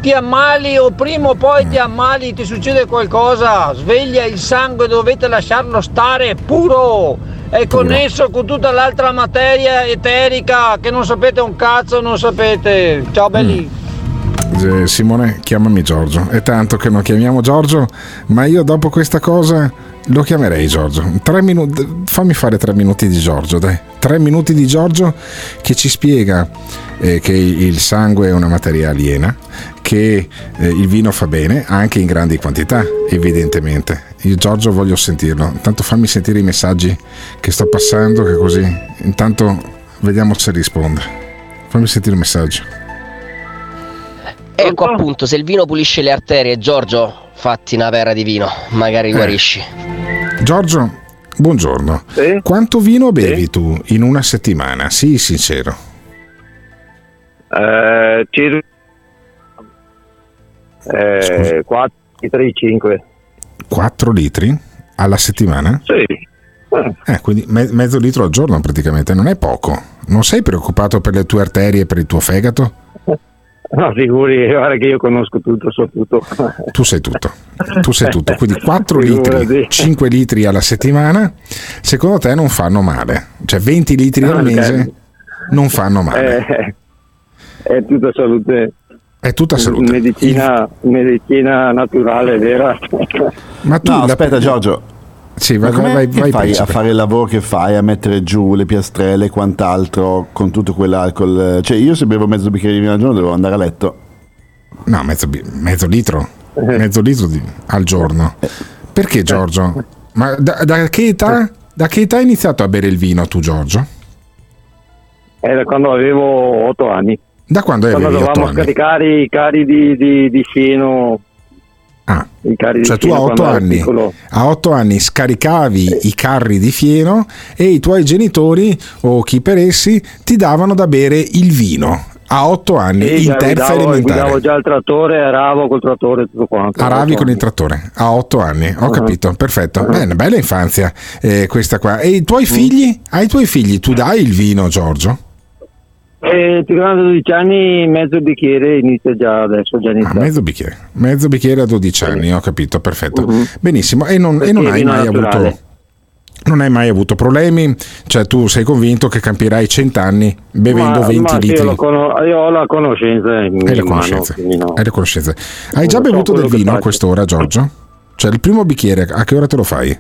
ti ammali o prima o poi ti ammali, ti succede qualcosa, sveglia il sangue, dovete lasciarlo stare puro, è connesso con tutta l'altra materia eterica che non sapete un cazzo, non sapete. Ciao belli. Eh, Simone, chiamami Giorgio. È tanto che non chiamiamo Giorgio, ma io dopo questa cosa lo chiamerei Giorgio. Minuti, fammi fare tre minuti di Giorgio, dai. Tre minuti di Giorgio che ci spiega eh, che il sangue è una materia aliena, che eh, il vino fa bene, anche in grandi quantità, evidentemente. Io Giorgio voglio sentirlo. Intanto fammi sentire i messaggi che sto passando, che così intanto vediamo se risponde. Fammi sentire il messaggio. Ecco appunto, se il vino pulisce le arterie, Giorgio, fatti una perra di vino, magari Eh. guarisci. Giorgio, buongiorno. Quanto vino bevi tu in una settimana? Sii sincero. Eh, circa eh, 4, 3, 5. 4 litri alla settimana? Sì. Eh, quindi me- mezzo litro al giorno praticamente, non è poco. Non sei preoccupato per le tue arterie e per il tuo fegato? No, figuri, guarda che io conosco tutto, so tutto. Tu sei tutto. Tu sei tutto. Quindi 4 Figurati. litri, 5 litri alla settimana, secondo te non fanno male. Cioè 20 litri No, al mese non fanno male. Eh, è tutta salute. È tutta salute. Medicina, medicina naturale, vera. Ma tu no, la- aspetta Giorgio. Sì, Ma vai, vai, che vai, fai a fare il lavoro che fai, a mettere giù le piastrelle e quant'altro con tutto quell'alcol? Cioè io se bevo mezzo bicchiere di vino al giorno devo andare a letto. No, mezzo, mezzo litro. Mezzo litro di- al giorno. Perché Giorgio? Ma da, da che età, da che età hai iniziato a bere il vino tu Giorgio? Era quando avevo 8 anni. Da quando Quando avevi 8 dovevamo anni? scaricare i cari di, di, di fieno. Ah, Cioè tu a fieno 8 quando ero anni, piccolo. a 8 anni scaricavi i carri di fieno e i tuoi genitori o chi per essi ti davano da bere il vino a 8 anni Sì, in terza guidavo, elementare. guidavo già il trattore, aravo col trattore tutto quanto. Aravi Otto con il trattore a 8 anni, ho Uh-huh. capito, perfetto. Bene, bella infanzia eh, questa qua. E i Mm. tuoi figli? Ai tuoi figli tu dai il vino, Giorgio? E più grande di 12 anni, mezzo bicchiere inizia già adesso, già Ah, mezzo bicchiere, mezzo bicchiere a 12 anni, ho capito, perfetto. Benissimo, e non, e non hai mai naturale. avuto... Non hai mai avuto problemi? Cioè tu sei convinto che campierai 100 anni bevendo Ma- 20 ma sì, litri? io, lo cono- io ho la conoscenza in Hai conoscenze. quindi no. Hai le conoscenze. Hai già so bevuto del vino a quest'ora, Giorgio? Cioè il primo bicchiere, a che ora te lo fai?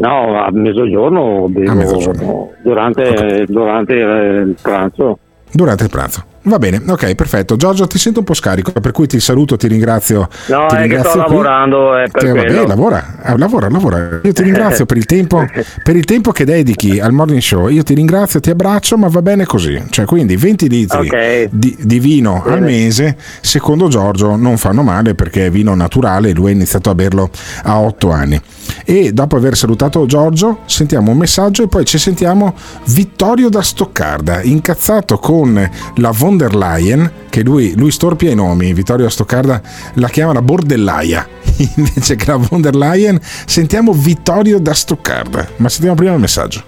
No, a mezzogiorno bevo A mezzogiorno. Durante, durante il pranzo. Durante il pranzo. Va bene, ok, perfetto. Giorgio, ti sento un po' scarico, per cui ti saluto, ti ringrazio. No, ti ringrazio sto qui. lavorando, è per Eh, vabbè, lavora, lavora, lavora. Io ti ringrazio per il, tempo, <laughs> per il tempo che dedichi al morning show. Io ti ringrazio, ti abbraccio, ma va bene così. Cioè, quindi 20 litri Ok. di, di vino al mese, secondo Giorgio, non fanno male perché è vino naturale. Lui ha iniziato a berlo a 8 anni. E dopo aver salutato Giorgio, sentiamo un messaggio e poi ci sentiamo Vittorio da Stoccarda, incazzato con la von der Leyen, che lui, lui storpia i nomi. Vittorio da Stoccarda la chiama la bordellaia <laughs> invece che la von der Leyen. Sentiamo Vittorio da Stoccarda. Ma sentiamo prima il messaggio.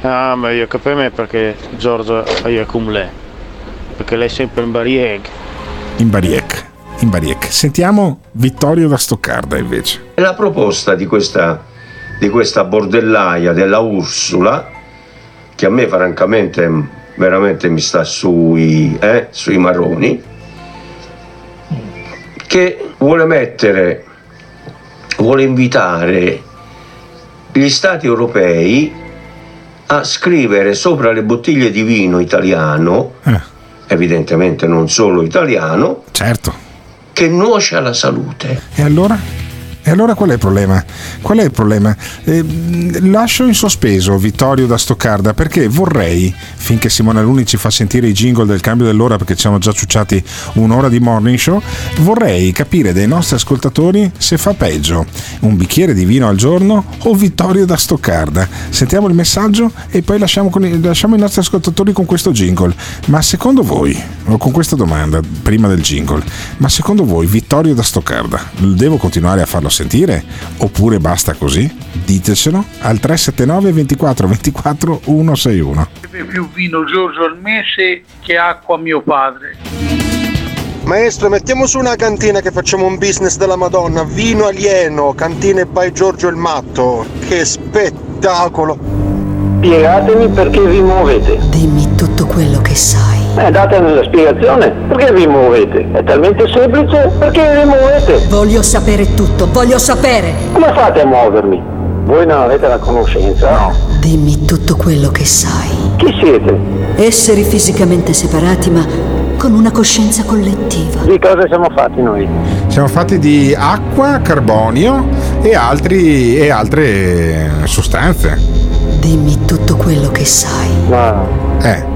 Ah, ma io capisco me perché Giorgio è come lei. Perché lei è sempre in Barieg. In Bariec. In Bariec. Sentiamo Vittorio da Stoccarda invece. La proposta di questa, di questa bordellaia della Ursula, che a me francamente veramente mi sta sui, eh, sui marroni, che vuole mettere, vuole invitare gli stati europei a scrivere sopra le bottiglie di vino italiano, evidentemente non solo italiano, certo. che nuoce alla salute. E allora? E allora qual è il problema? Qual è il problema? Eh, lascio in sospeso Vittorio da Stoccarda perché vorrei, finché Simone Aluni ci fa sentire i jingle del cambio dell'ora perché ci siamo già ciucciati un'ora di morning show, vorrei capire dai nostri ascoltatori se fa peggio un bicchiere di vino al giorno o Vittorio da Stoccarda. Sentiamo il messaggio e poi lasciamo, i, lasciamo i nostri ascoltatori con questo jingle. Ma secondo voi, o con questa domanda prima del jingle, ma secondo voi Vittorio da Stoccarda devo continuare a farlo sentire oppure basta così? Ditecelo al 379 24 24 161. Beve più vino Giorgio al mese che acqua mio padre. Maestro, mettiamo su una cantina che facciamo un business della Madonna. Vino alieno, cantine by Giorgio il Matto. Che spettacolo! Spiegatemi perché vi muovete. Dimmi tutto quello che sai. Eh, datemi la spiegazione. Perché vi muovete? È talmente semplice. Perché vi muovete? Voglio sapere tutto, voglio sapere. Come fate a muovermi? Voi non avete la conoscenza? No. Dimmi tutto quello che sai. Chi siete? Esseri fisicamente separati ma con una coscienza collettiva. Di cosa siamo fatti noi? Siamo fatti di acqua, carbonio e, altri, e altre sostanze. Dimmi tutto quello che sai. No. Eh.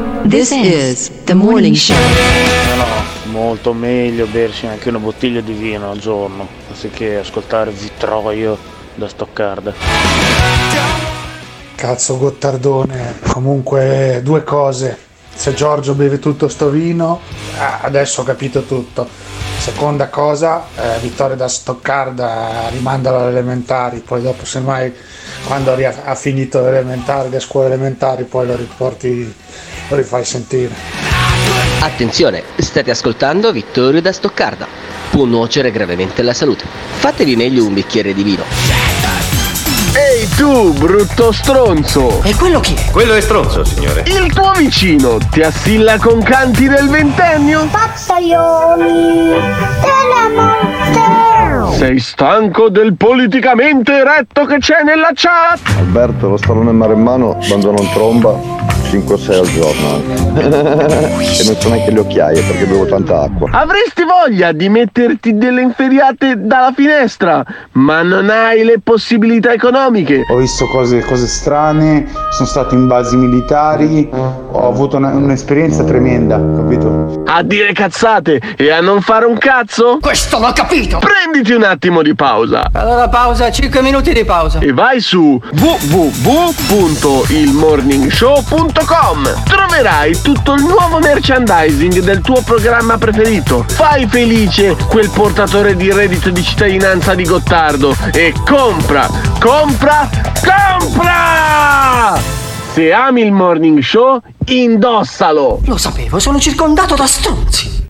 This is the morning show. No, molto meglio bersi anche una bottiglia di vino al giorno, anziché ascoltare Vittorio da Stoccarda. Cazzo Gottardone, comunque due cose. Se Giorgio beve tutto sto vino, ah, adesso ho capito tutto. Seconda cosa, eh, Vittorio da Stoccarda rimanda alle elementari, poi dopo semmai quando ha finito le elementari, le scuole elementari, poi lo riporti, lo rifai sentire. Attenzione, state ascoltando Vittorio da Stoccarda. Può nuocere gravemente alla salute. Fatevi meglio un bicchiere di vino. Ehi tu, brutto stronzo! E quello chi è? Quello è stronzo, signore. Il tuo vicino ti assilla con canti del ventennio? Pazzaioli della Sei stanco del politicamente eretto che c'è nella chat? Alberto, lo stallone maremmano quando non tromba 5-6 al giorno e non so neanche le occhiaie perché bevo tanta acqua. Avresti voglia di metterti delle inferiate dalla finestra, ma non hai le possibilità economiche. Ho visto cose, cose strane, sono stato in basi militari, ho avuto una- un'esperienza tremenda, capito? A dire cazzate e a non fare un cazzo? Questo l'ho capito! Prenditi un attimo di pausa. Allora pausa, 5 minuti di pausa. e vai su www.ilmorningshow.com troverai tutto il nuovo merchandising del tuo programma preferito. Fai felice quel portatore di reddito di cittadinanza di Gottardo e compra compra compra! Se ami il morning show indossalo! Lo sapevo, sono circondato da stronzi.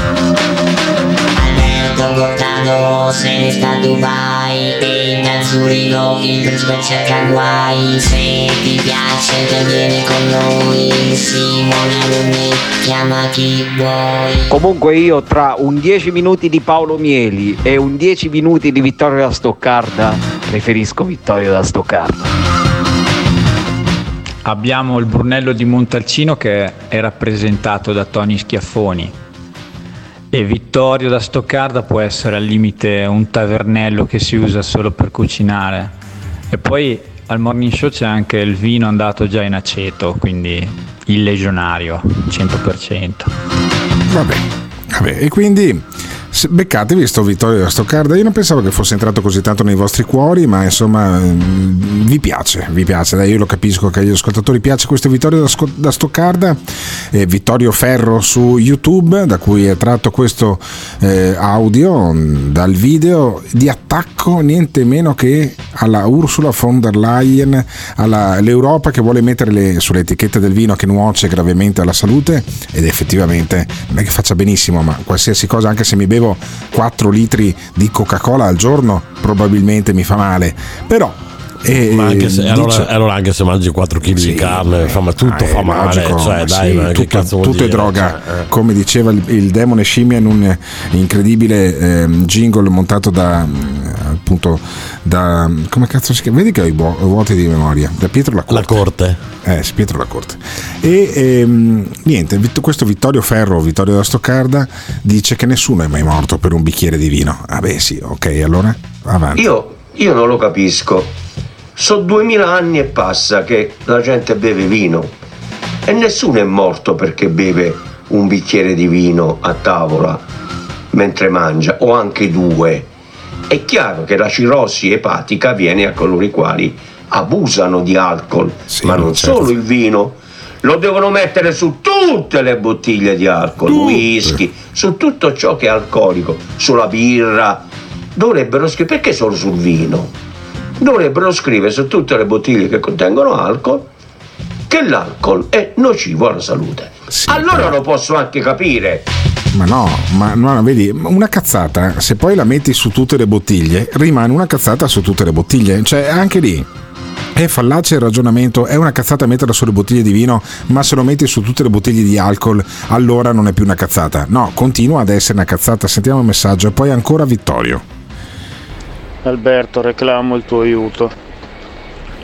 Gottardo se ne sta a Dubai E da Zurigo il principe cerca guai Se ti piace te vieni con noi Simone Alunni chiama chi vuoi. Comunque io tra un 10 minuti di Paolo Mieli e un 10 minuti di Vittorio da Stoccarda preferisco Vittorio da Stoccarda. abbiamo il Brunello di Montalcino che è rappresentato da Tony Schiaffoni e Vittorio da Stoccarda può essere al limite un tavernello che si usa solo per cucinare. E poi al morning show c'è anche il vino andato già in aceto, quindi il legionario, 100%. Vabbè, vabbè. e quindi beccatevi sto Vittorio da Stoccarda. Io non pensavo che fosse entrato così tanto nei vostri cuori, ma insomma mm, vi piace, vi piace. Dai, io lo capisco che agli ascoltatori piace questo Vittorio da, Stoccarda, eh, Vittorio Ferro su YouTube, da cui è tratto questo eh, audio mm, dal video di attacco niente meno che alla Ursula von der Leyen, all'Europa che vuole mettere le- sulle etichette del vino che nuoce gravemente alla salute ed effettivamente non è che faccia benissimo, ma qualsiasi cosa, anche se mi bevo 4 litri di Coca-Cola al giorno, probabilmente mi fa male. Però eh, Ma anche se, dice- allora, allora anche se mangi 4 kg di carne, fa, ma tutto Ah, fa è male. logico, cioè, dai, sì, ma che tutto, cazzo tutto è dire? droga, Cioè, eh. come diceva il, il demone scimmia in un incredibile ehm, jingle montato da mm, appunto da come cazzo si chiama? Vedi che ho i vuo- vuoti di memoria, da Pietro La Corte. La corte. Eh, sì, Pietro La Corte. E ehm, niente, questo Vittorio Ferro, Vittorio da Stoccarda, dice che nessuno è mai morto per un bicchiere di vino. Ah beh sì, ok, allora avanti. Io, io non lo capisco. Sono duemila anni e passa che la gente beve vino e nessuno è morto perché beve un bicchiere di vino a tavola mentre mangia o anche due. È chiaro che la cirrosi epatica avviene a coloro i quali abusano di alcol, ma non solo il vino. Lo devono mettere su tutte le bottiglie di alcol, whisky, su tutto ciò che è alcolico, sulla birra. Dovrebbero scrivere perché solo sul vino? Dovrebbero scrivere su tutte le bottiglie che contengono alcol che l'alcol è nocivo alla salute. allora lo posso anche capire. Ma no, ma no, vedi, una cazzata, se poi la metti su tutte le bottiglie, rimane una cazzata su tutte le bottiglie. Cioè, anche lì è fallace il ragionamento, è una cazzata metterla sulle bottiglie di vino, ma se lo metti su tutte le bottiglie di alcol, allora non è più una cazzata. No, continua ad essere una cazzata. Sentiamo il messaggio e poi ancora Vittorio. Alberto, reclamo il tuo aiuto.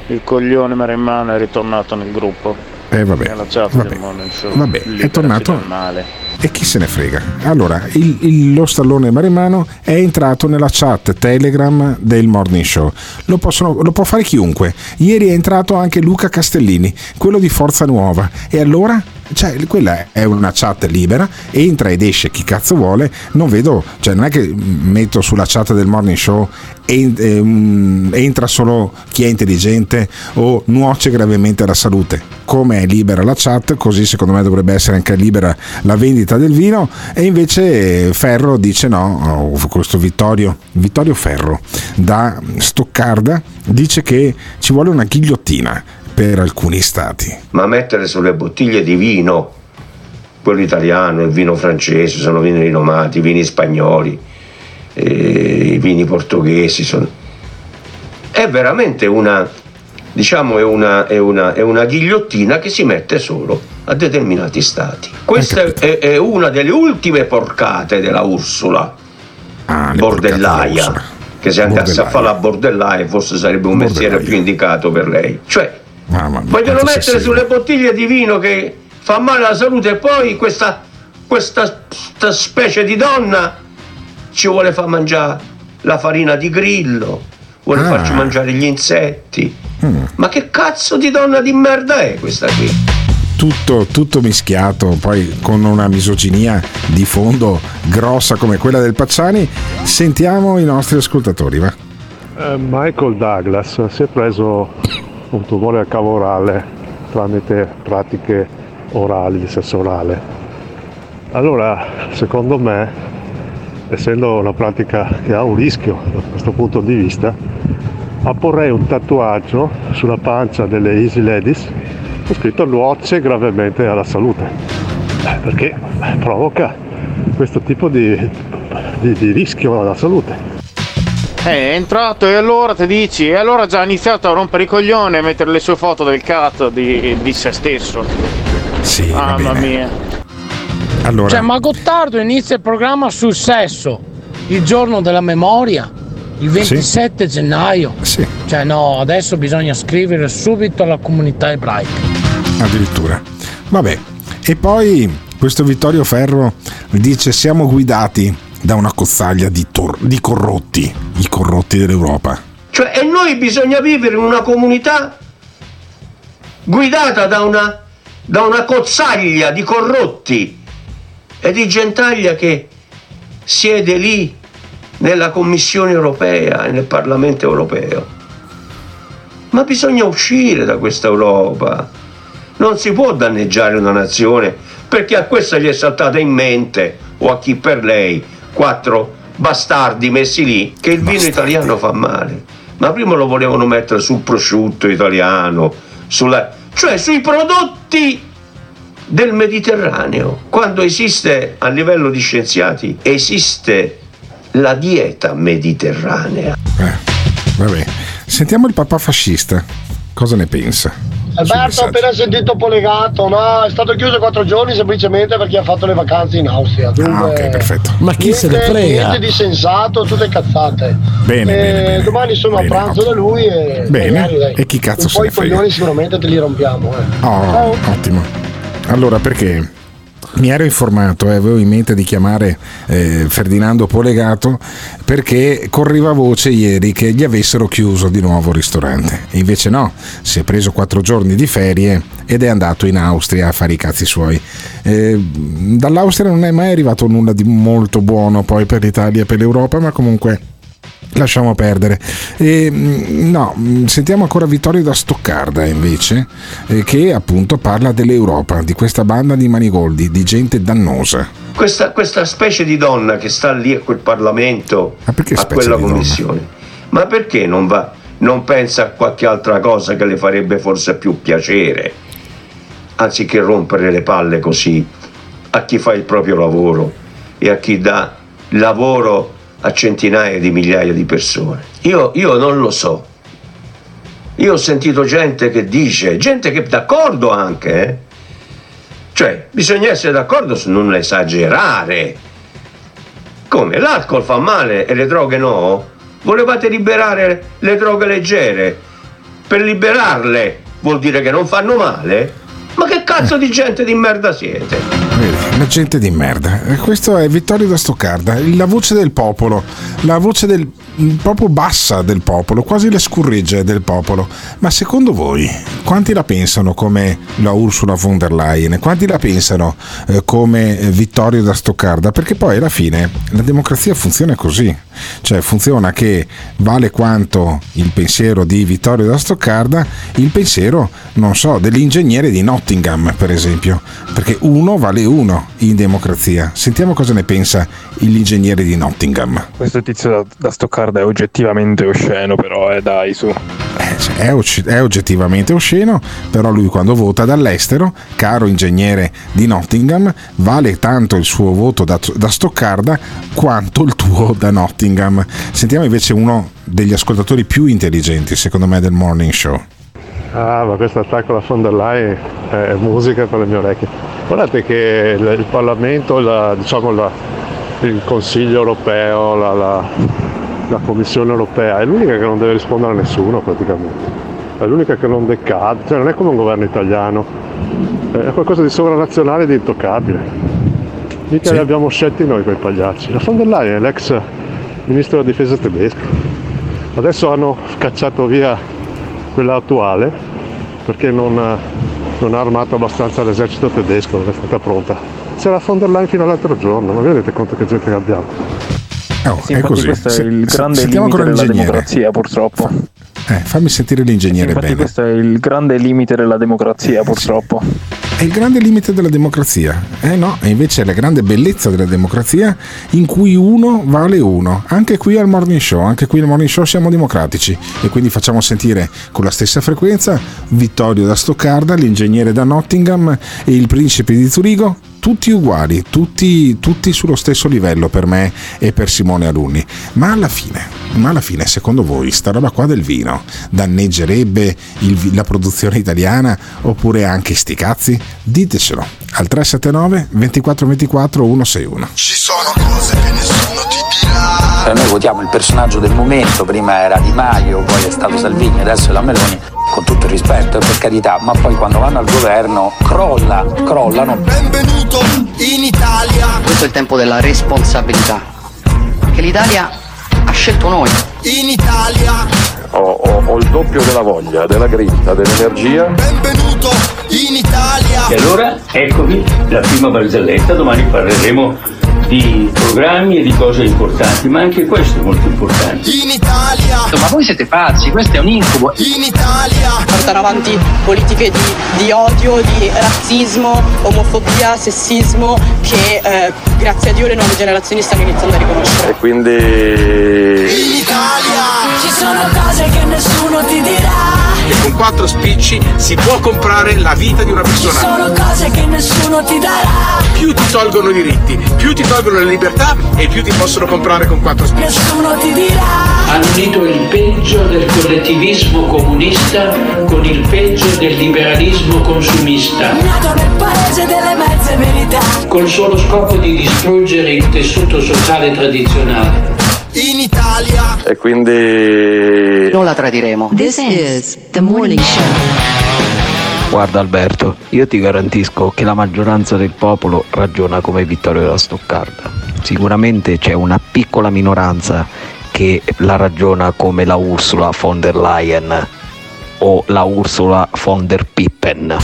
Il coglione Maremmano è ritornato nel gruppo. Eh vabbè, vabbè, Morning vabbè, è tornato- male. E chi se ne frega? Allora, il- il- lo stallone maremano è entrato nella chat Telegram del Morning Show. Lo, possono- lo può fare chiunque. Ieri è entrato anche Luca Castellini, quello di Forza Nuova. E allora? Cioè, quella è una chat libera, entra ed esce chi cazzo vuole. Non vedo, cioè, non è che metto sulla chat del Morning Show ehm, entra solo chi è intelligente o nuoce gravemente alla salute. Come è libera la chat, così secondo me dovrebbe essere anche libera la vendita del vino. E invece Ferro dice no, oh, questo Vittorio, Vittorio Ferro da Stoccarda dice che ci vuole una ghigliottina per alcuni stati. ma mettere sulle bottiglie di vino, quello italiano, il vino francese, sono vini rinomati, i vini spagnoli, eh, i vini portoghesi, sono- è veramente una, diciamo, è una, è, una, è una ghigliottina che si mette solo a determinati stati. Questa è, è una delle ultime porcate della Ursula, bordellaia, che se andasse a Bordellaia. fare la bordellaia forse sarebbe un mestiere più indicato per lei. Cioè, Mamma mia, Vogliono mettere sulle bottiglie di vino che fa male alla salute e poi questa, questa, sta specie di donna ci vuole far mangiare la farina di grillo, vuole Ah. farci mangiare gli insetti. Mm. Ma che cazzo di donna di merda è questa qui? tutto, tutto mischiato, poi con una misoginia di fondo grossa come quella del Pacciani. Sentiamo i nostri ascoltatori, va. Eh, Michael Douglas si è preso un tumore al cavo orale tramite pratiche orali, di sesso orale. Allora, secondo me, essendo una pratica che ha un rischio da questo punto di vista, apporrei un tatuaggio sulla pancia delle Easy Ladies con scritto nuoce gravemente alla salute, Eh, perché provoca questo tipo di, di- di rischio alla salute. Eh, è entrato e allora ti dici, e allora ha già iniziato a rompere i coglioni e mettere le sue foto del cazzo di, di se stesso. Sì, Mamma mia. Allora, Cioè, ma Gottardo inizia il programma sul sesso il giorno della memoria. Il 27 gennaio? Sì. Cioè no, adesso bisogna scrivere subito alla comunità ebraica. Addirittura. Vabbè. E poi questo Vittorio Ferro dice siamo guidati da una cozzaglia di, tor- di corrotti, i corrotti dell'Europa. Cioè, e noi bisogna vivere in una comunità guidata da una, da una cozzaglia di corrotti e di gentaglia che siede lì nella Commissione europea e nel Parlamento europeo. Ma bisogna uscire da questa Europa. Non si può danneggiare una nazione perché a questa gli è saltata in mente, o a chi per lei, quattro bastardi messi lì, che il vino italiano fa male. Ma prima lo volevano mettere sul prosciutto italiano, sulla- cioè sui prodotti del Mediterraneo, quando esiste a livello di scienziati, esiste la dieta mediterranea. Vabbè. Sentiamo il papà fascista. Cosa ne pensa? Alberto ho appena sentito Polegato, no, è stato chiuso quattro giorni semplicemente perché ha fatto le vacanze in Austria. Dunque, Ah, ok, perfetto. Ma chi se ne niente- frega? Niente di sensato, tutte cazzate. Bene, Eh, bene, bene. Domani sono Bene, a pranzo da lui e Bene. magari, dai, E chi cazzo un se po' ne i frega? coglioni sicuramente te li rompiamo. Eh. Oh, ottimo. Allora, perché mi ero informato e avevo in mente di chiamare eh, Ferdinando Polegato perché correva voce ieri che gli avessero chiuso di nuovo il ristorante. Invece no, si è preso quattro giorni di ferie ed è andato in Austria a fare i cazzi suoi. Eh, dall'Austria non è mai arrivato nulla di molto buono poi per l'Italia e per l'Europa, ma comunque lasciamo perdere. E, mm, no, mm, sentiamo ancora Vittorio da Stoccarda invece, eh, che appunto parla dell'Europa, di questa banda di manigoldi, di gente dannosa. Questa, questa specie di donna che sta lì a quel Parlamento, a quella di donna? commissione, ma perché non va, non pensa a qualche altra cosa che le farebbe forse più piacere, anziché rompere le palle così a chi fa il proprio lavoro e a chi dà lavoro a centinaia di migliaia di persone. Io, io non lo so. Io ho sentito gente che dice, gente che d'accordo anche, eh? Cioè, bisogna essere d'accordo su non esagerare. Come? L'alcol fa male e le droghe no? Volevate liberare le droghe leggere? Per liberarle vuol dire che non fanno male? Ma che cazzo di gente di merda siete? La gente di merda. Eh, Questo è Vittorio da Stoccarda, la voce del popolo, la voce del proprio bassa del popolo, quasi le scurregge del popolo. Ma secondo voi, quanti la pensano come la Ursula von der Leyen? Quanti la pensano eh, come Vittorio da Stoccarda? Perché poi alla fine la democrazia funziona così. Cioè funziona che vale quanto il pensiero di Vittorio da Stoccarda, il pensiero, non so, dell'ingegnere di Nottingham, per esempio. Perché uno vale uno in democrazia. Sentiamo cosa ne pensa l'ingegnere di Nottingham. Questo tizio da, da Stoccarda è oggettivamente osceno, però, eh, dai, su. È, oggi- è oggettivamente osceno, però lui quando vota dall'estero, caro ingegnere di Nottingham, vale tanto il suo voto da, da Stoccarda quanto il tuo da Nottingham. Sentiamo invece uno degli ascoltatori più intelligenti, secondo me, del morning show. Ah, ma questo attacco alla von der Leyen è musica per le mie orecchie. Guardate che il, Parlamento, la- diciamo la- il Consiglio europeo, la, la- Commissione europea è l'unica che non deve rispondere a nessuno praticamente. È l'unica che non decade, cioè non è come un governo italiano, è qualcosa di sovranazionale e di intoccabile. Mica li abbiamo scelti noi quei pagliacci. La von der Leyen è l'ex ministro della difesa tedesco. Adesso hanno cacciato via quella attuale perché non, non ha armato abbastanza l'esercito tedesco, non è stata pronta. C'era von der Leyen fino all'altro giorno, ma vi rendete conto che gente che abbiamo? Oh, Sì, è così. questo Se- è il se- grande sentiamo limite ancora della l'ingegnere. democrazia, purtroppo. Eh, fammi sentire l'ingegnere Infatti bene. questo è il grande limite della democrazia, purtroppo. È il grande limite della democrazia. Eh no, e invece è la grande bellezza della democrazia in cui uno vale uno. Anche qui al morning show, anche qui al morning show siamo democratici e quindi facciamo sentire con la stessa frequenza Vittorio da Stoccarda, l'ingegnere da Nottingham e il principe di Zurigo, tutti uguali, tutti, tutti sullo stesso livello per me e per Simone Alunni. Ma alla fine, ma alla fine, secondo voi, sta roba qua del vino danneggerebbe il- la produzione italiana oppure anche sti cazzi? Ditecelo al 379 2424 161. Ci sono cose che nessuno ti dirà. Eh, Noi votiamo il personaggio del momento, prima era Di Maio, poi è stato Salvini, adesso è la Meloni, con tutto il rispetto, eh, per carità, ma poi quando vanno al governo crolla, crollano. Benvenuto in Italia. Questo è il tempo della responsabilità. Che l'Italia ha scelto noi. In Italia. Ho, ho- ho il doppio della voglia, della grinta, dell'energia. Benvenuto in Italia. E allora eccovi la prima barzelletta, domani parleremo di programmi e di cose importanti, ma anche questo è molto importante. In Italia. Ma voi siete pazzi, questo è un incubo. In Italia. portano avanti politiche di, di odio, di razzismo, omofobia, sessismo che eh, grazie a Dio le nuove generazioni stanno iniziando a riconoscere. E quindi... Ci sono cose che nessuno ti dirà. E con quattro spicci si può comprare la vita di una Ci persona. sono cose che nessuno ti darà. Più ti tolgono i diritti, più ti tolgono le libertà e più ti possono comprare con quattro spicci. Nessuno ti dirà. Hanno unito il peggio del collettivismo comunista con il peggio del liberalismo consumista, Nato nel paese delle mezze verità. col solo scopo di distruggere il tessuto sociale tradizionale. In Italia. E quindi... Non la tradiremo. This is the morning show. Guarda Alberto, io ti garantisco che la maggioranza del popolo ragiona come Vittorio da Stoccarda. Sicuramente c'è una piccola minoranza che la ragiona come la Ursula von der Leyen o la Ursula von der Pippen.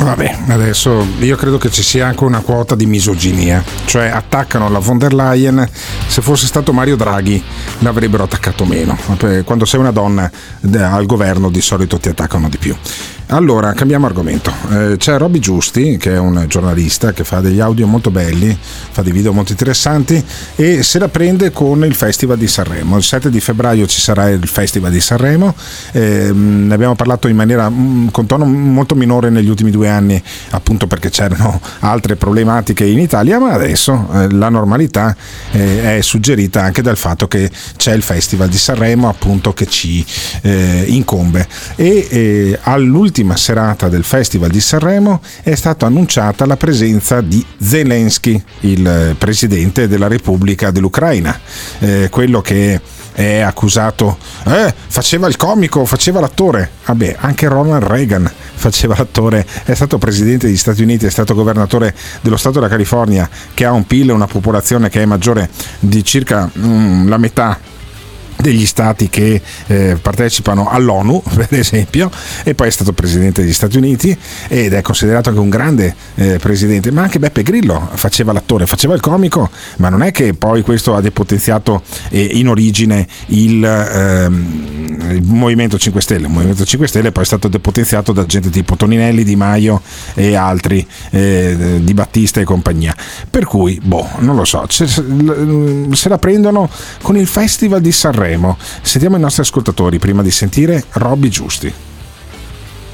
Vabbè, adesso io credo che ci sia anche una quota di misoginia, cioè attaccano la von der Leyen, se fosse stato Mario Draghi l'avrebbero attaccato meno, Eh, quando sei una donna eh, al governo di solito ti attaccano di più. Allora, cambiamo argomento. Eh, c'è Robby Giusti, che è un giornalista che fa degli audio molto belli, fa dei video molto interessanti e se la prende con il Festival di Sanremo. Il 7 di febbraio ci sarà il Festival di Sanremo, ehm, ne abbiamo parlato in maniera mm, con tono molto minore negli ultimi due anni, appunto perché c'erano <laughs> altre problematiche in Italia, ma adesso eh, la normalità eh, è suggerita anche dal fatto che c'è il Festival di Sanremo, appunto, che ci eh, incombe. E eh, all'ultima serata del Festival di Sanremo è stata annunciata la presenza di Zelensky, il eh, presidente della Repubblica dell'Ucraina, eh, quello che è accusato, eh, faceva il comico, faceva l'attore. Vabbè, anche Ronald Reagan faceva l'attore, è stato presidente degli Stati Uniti, è stato governatore dello Stato della California, che ha un PIL e una popolazione che è maggiore di circa mm, la metà degli stati che eh, partecipano all'ONU, <laughs> per esempio, e poi è stato presidente degli Stati Uniti ed è considerato anche un grande eh, presidente, ma anche Beppe Grillo faceva l'attore, faceva il comico, ma non è che poi questo ha depotenziato eh, in origine il, ehm, il Movimento 5 Stelle. Il Movimento 5 Stelle poi è stato depotenziato da gente tipo Toninelli, Di Maio e altri, eh, Di Battista e compagnia. Per cui, boh, non lo so, se, se la prendono con il Festival di Sanremo. Sentiamo i nostri ascoltatori prima di sentire Robby Giusti.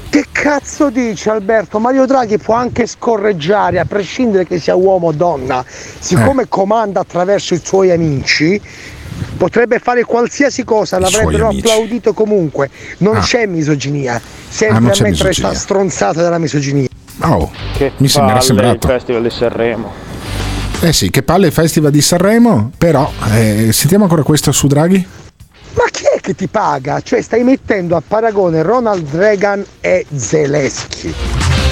Che cazzo dici Alberto? Mario Draghi può anche scorreggiare a prescindere che sia uomo o donna. Siccome Eh. comanda attraverso i suoi amici, potrebbe fare qualsiasi cosa, l'avrebbero applaudito comunque. Non Ah. c'è misoginia, Ah, sempre non a mettere misoginia. sta stronzata della misoginia. Oh, Che mi sembra palle sembrato. il Festival di Sanremo. Eh sì, che palle il Festival di Sanremo, però eh, sentiamo ancora questo su Draghi. Ma chi è che ti paga? Cioè stai mettendo a paragone Ronald Reagan e Zelensky.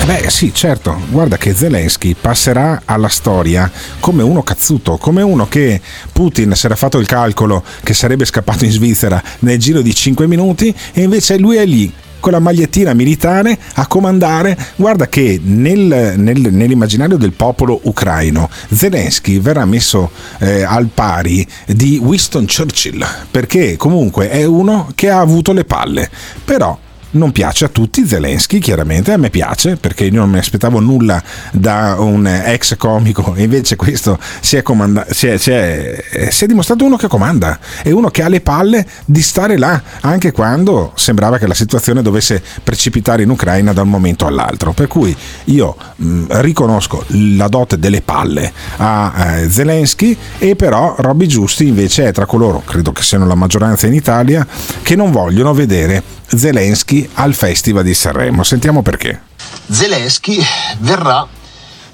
Eh beh sì, certo, guarda che Zelensky passerà alla storia come uno cazzuto, come uno che Putin si era fatto il calcolo che sarebbe scappato in Svizzera nel giro di 5 minuti e invece lui è lì con la magliettina militare a comandare. Guarda che nel- nel- nell'immaginario del popolo ucraino Zelensky verrà messo eh, al pari di Winston Churchill, perché comunque è uno che ha avuto le palle, però non piace a tutti Zelensky, chiaramente, a me piace perché io non mi aspettavo nulla da un ex comico e <laughs> invece questo si è, comanda- si è, si è, eh, si è dimostrato uno che comanda, è uno che ha le palle di stare là, anche quando sembrava che la situazione dovesse precipitare in Ucraina da un momento all'altro. Per cui io mh, riconosco la dote delle palle a eh, Zelensky e però Robby Giusti invece è tra coloro, credo che siano la maggioranza in Italia, che non vogliono vedere Zelensky al Festival di Sanremo. Sentiamo perché. Zelensky verrà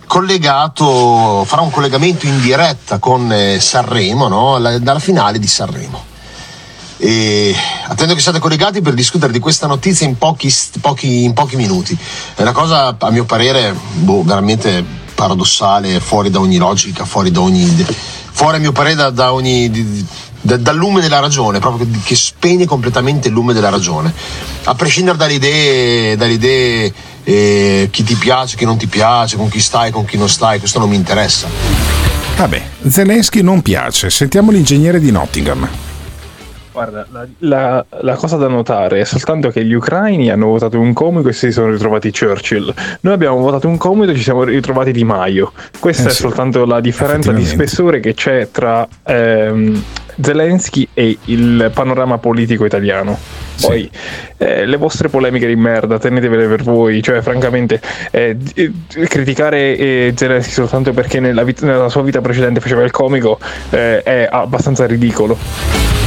collegato, farà un collegamento in diretta con eh, Sanremo, no? La- dalla finale di Sanremo. E attendo che siate collegati per discutere di questa notizia in pochi, pochi- in pochi minuti. È una cosa, a mio parere, boh, veramente paradossale, fuori da ogni logica, fuori da ogni. fuori a mio parere da, da ogni. Da- dal lume della ragione, proprio che, che spegne completamente il lume della ragione. A prescindere dalle idee, dalle idee eh, chi ti piace, chi non ti piace, con chi stai, con chi non stai, questo non mi interessa. Vabbè, Zelensky non piace. Sentiamo l'ingegnere di Nottingham. Guarda, la, la- la cosa da notare è soltanto che gli ucraini hanno votato un comico e si sono ritrovati Churchill. Noi abbiamo votato un comico e ci siamo ritrovati Di Maio. Questa Eh è sì, soltanto la differenza di spessore che c'è tra ehm, Zelensky e il panorama politico italiano. Poi eh, le vostre polemiche di merda, tenetevele per voi. Cioè, francamente, eh, eh, criticare eh, Zelensky soltanto perché nella, vit- nella sua vita precedente faceva il comico eh, è abbastanza ridicolo.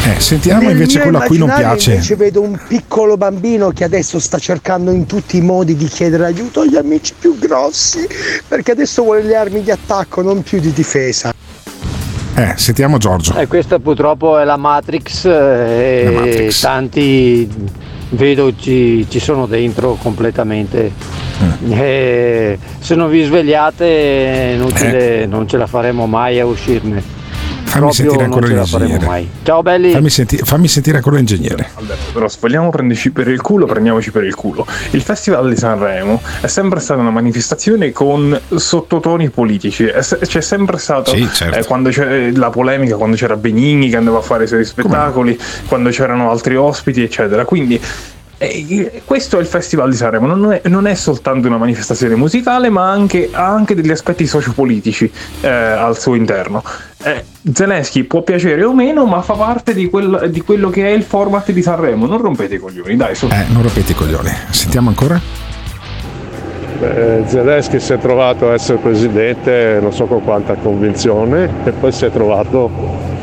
Eh, sentiamo Nel invece quello a cui non piace. Invece vedo un piccolo bambino che adesso sta cercando in tutti i modi di chiedere aiuto agli amici più grossi, perché adesso vuole le armi di attacco, non più di difesa. Eh, sentiamo Giorgio. E questa purtroppo è la Matrix eh, e La Matrix. tanti vedo ci, ci sono dentro completamente. Mm. E se non vi svegliate inutile, non ce la faremo mai a uscirne. Eh. Fammi Proprio sentire non ancora ce la faremo l'ingegnere. mai. Ciao belli! Fammi, senti- fammi sentire ancora l'ingegnere. Alberto, però se vogliamo prenderci per il culo, prendiamoci per il culo. Il Festival di Sanremo è sempre stata una manifestazione con sottotoni politici. È se- C'è sempre stato Sì, certo. eh, quando c'è la polemica, quando c'era Benigni che andava a fare i suoi spettacoli, quando c'erano altri ospiti, eccetera. Quindi eh, questo è il Festival di Sanremo, non è, non è soltanto una manifestazione musicale, ma anche, ha anche degli aspetti sociopolitici eh, al suo interno. Eh, Zelensky può piacere o meno, ma fa parte di, quel- di quello che è il format di Sanremo. Non rompete i coglioni, dai, su. Eh, non rompete i coglioni. Sentiamo ancora? Beh, Zelensky si è trovato a essere presidente non so con quanta convinzione e poi si è trovato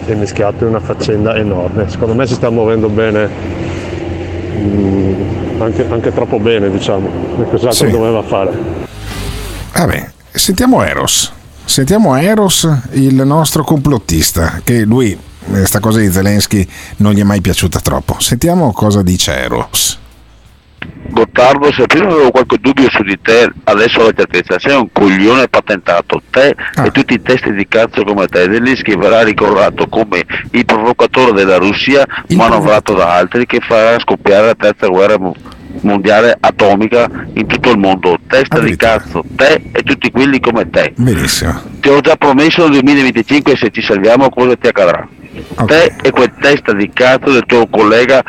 e mischiato in una faccenda enorme. Secondo me si sta muovendo bene, mm, anche, anche troppo bene diciamo, e cos'altro Sì. doveva fare. Vabbè, sentiamo Eros. Sentiamo Eros, il nostro complottista, che lui, questa cosa di Zelensky, non gli è mai piaciuta troppo. Sentiamo cosa dice Eros. Gottardo, se prima avevo qualche dubbio su di te, adesso ho la certezza, sei un coglione patentato, te e tutti i testi di cazzo come te, Zelensky verrà ricordato come il provocatore della Russia, manovrato da altri, che farà scoppiare la terza guerra mo- mondiale atomica in tutto il mondo, testa di cazzo, te e tutti quelli come te. Benissimo. Ti ho già promesso nel 2025 se ci salviamo cosa ti accadrà. Te e quel testa di cazzo del tuo collega,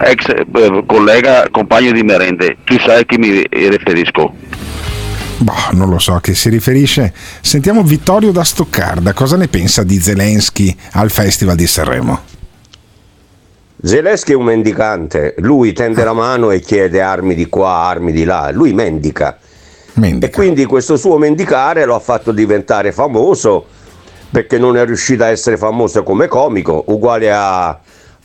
ex eh, collega, compagno di merende, tu sai a chi mi riferisco. Boh, non lo so a che si riferisce. Sentiamo Vittorio da Stoccarda. Cosa ne pensa di Zelensky al Festival di Sanremo? Zelensky è un mendicante, lui tende la mano e chiede armi di qua, armi di là, lui mendica. E quindi questo suo mendicare lo ha fatto diventare famoso perché non è riuscito a essere famoso come comico, uguale a-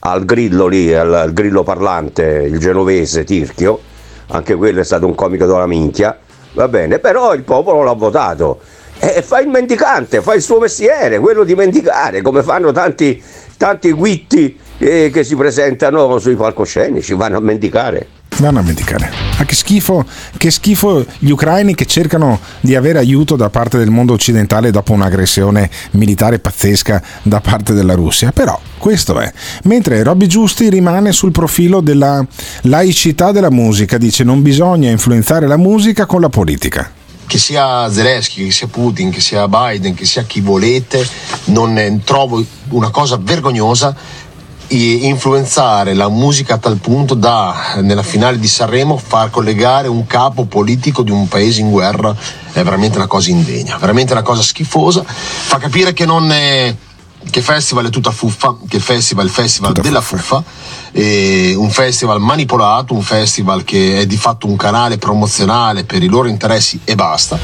al grillo lì, al, grillo parlante, il genovese Tirchio, anche quello è stato un comico della minchia, va bene, però il popolo l'ha votato. E fa il mendicante, fa il suo mestiere, quello di mendicare, come fanno tanti, tanti guitti eh, che si presentano sui palcoscenici, vanno a mendicare. Vanno a mendicare. Ma che schifo, che schifo gli ucraini che cercano di avere aiuto da parte del mondo occidentale dopo un'aggressione militare pazzesca da parte della Russia. Però questo è. Mentre Robby Giusti rimane sul profilo della laicità della musica, dice non bisogna influenzare la musica con la politica. che sia Zelensky, che sia Putin, che sia Biden, che sia chi volete, non trovo una cosa vergognosa influenzare la musica a tal punto da nella finale di Sanremo far collegare un capo politico di un paese in guerra è veramente una cosa indegna, veramente una cosa schifosa, fa capire che non è che festival è tutta fuffa, che il festival è il festival della fuffa, e un festival manipolato, un festival che è di fatto un canale promozionale per i loro interessi e basta.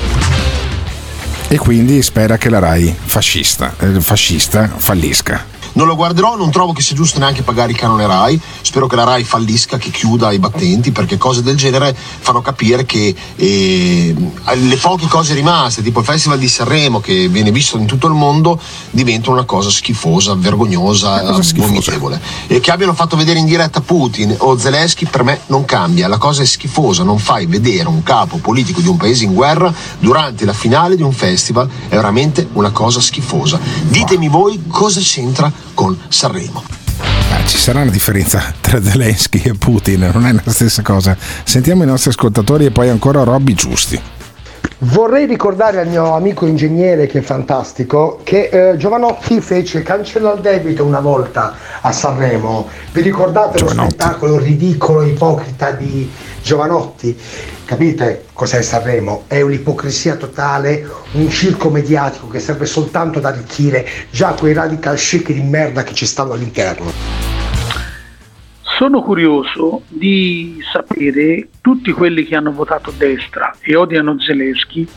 E quindi spera che la RAI fascista, eh, fascista fallisca. Non lo guarderò, non trovo che sia giusto neanche pagare il canone RAI. Spero che la RAI fallisca, che chiuda i battenti, perché cose del genere fanno capire che eh, le poche cose rimaste, tipo il Festival di Sanremo, che viene visto in tutto il mondo, diventano una cosa schifosa, vergognosa, vomitevole. E che abbiano fatto vedere in diretta Putin o Zelensky per me non cambia. La cosa è schifosa, non fai vedere un capo politico di un paese in guerra durante la finale di un festival, è veramente una cosa schifosa. Ditemi voi cosa c'entra con Sanremo. Ah, ci sarà una differenza tra Zelensky e Putin, non è la stessa cosa. Sentiamo i nostri ascoltatori e poi ancora Robby Giusti. Vorrei ricordare al mio amico ingegnere che è fantastico che eh, Giovanotti fece Cancella il debito una volta a Sanremo. Vi ricordate lo spettacolo ridicolo, ipocrita di Giovanotti? Capite cos'è Sanremo? È un'ipocrisia totale, un circo mediatico che serve soltanto ad arricchire già quei radical chic di merda che ci stanno all'interno. Sono curioso di sapere tutti quelli che hanno votato destra e odiano Zelensky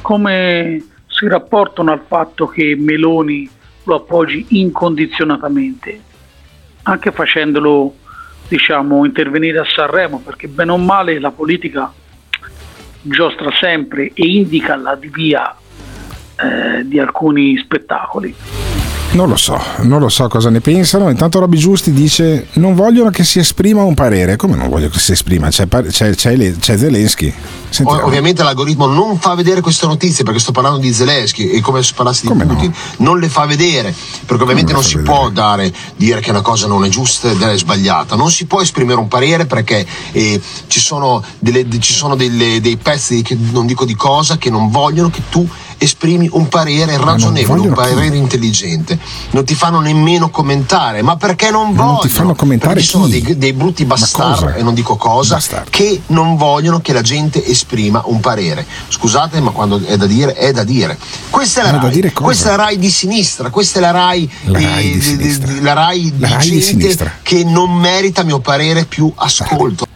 come si rapportano al fatto che Meloni lo appoggi incondizionatamente, anche facendolo diciamo intervenire a Sanremo, perché bene o male la politica giostra sempre e indica la via eh, di alcuni spettacoli. Non lo so, non lo so cosa ne pensano. Intanto Robby Giusti dice: Non vogliono che si esprima un parere. Come non voglio che si esprima? C'è, c'è, c'è, c'è Zelensky. Sentiamo. Ovviamente l'algoritmo non fa vedere queste notizie perché sto parlando di Zelensky e come se parlassi di Putin non le fa vedere perché ovviamente non, si può dare dire che una cosa non è giusta ed è sbagliata non si può esprimere un parere perché eh, ci sono, delle, ci sono delle- dei pezzi che non dico di cosa che non vogliono che tu esprimi un parere ragionevole, un parere intelligente. Non ti fanno nemmeno commentare, ma perché non Ma non vogliono? ti fanno commentare Perché ci sono chi? dei, dei brutti bastardi, e non dico cosa, che non vogliono che la gente esprima un parere. Scusate, ma quando è da dire, è da dire. Questa è la RAI, dire questa è la RAI di sinistra, questa è la RAI, La Rai di sinistra. di- la RAI La Rai di sinistra. che non merita, a mio parere, più ascolto.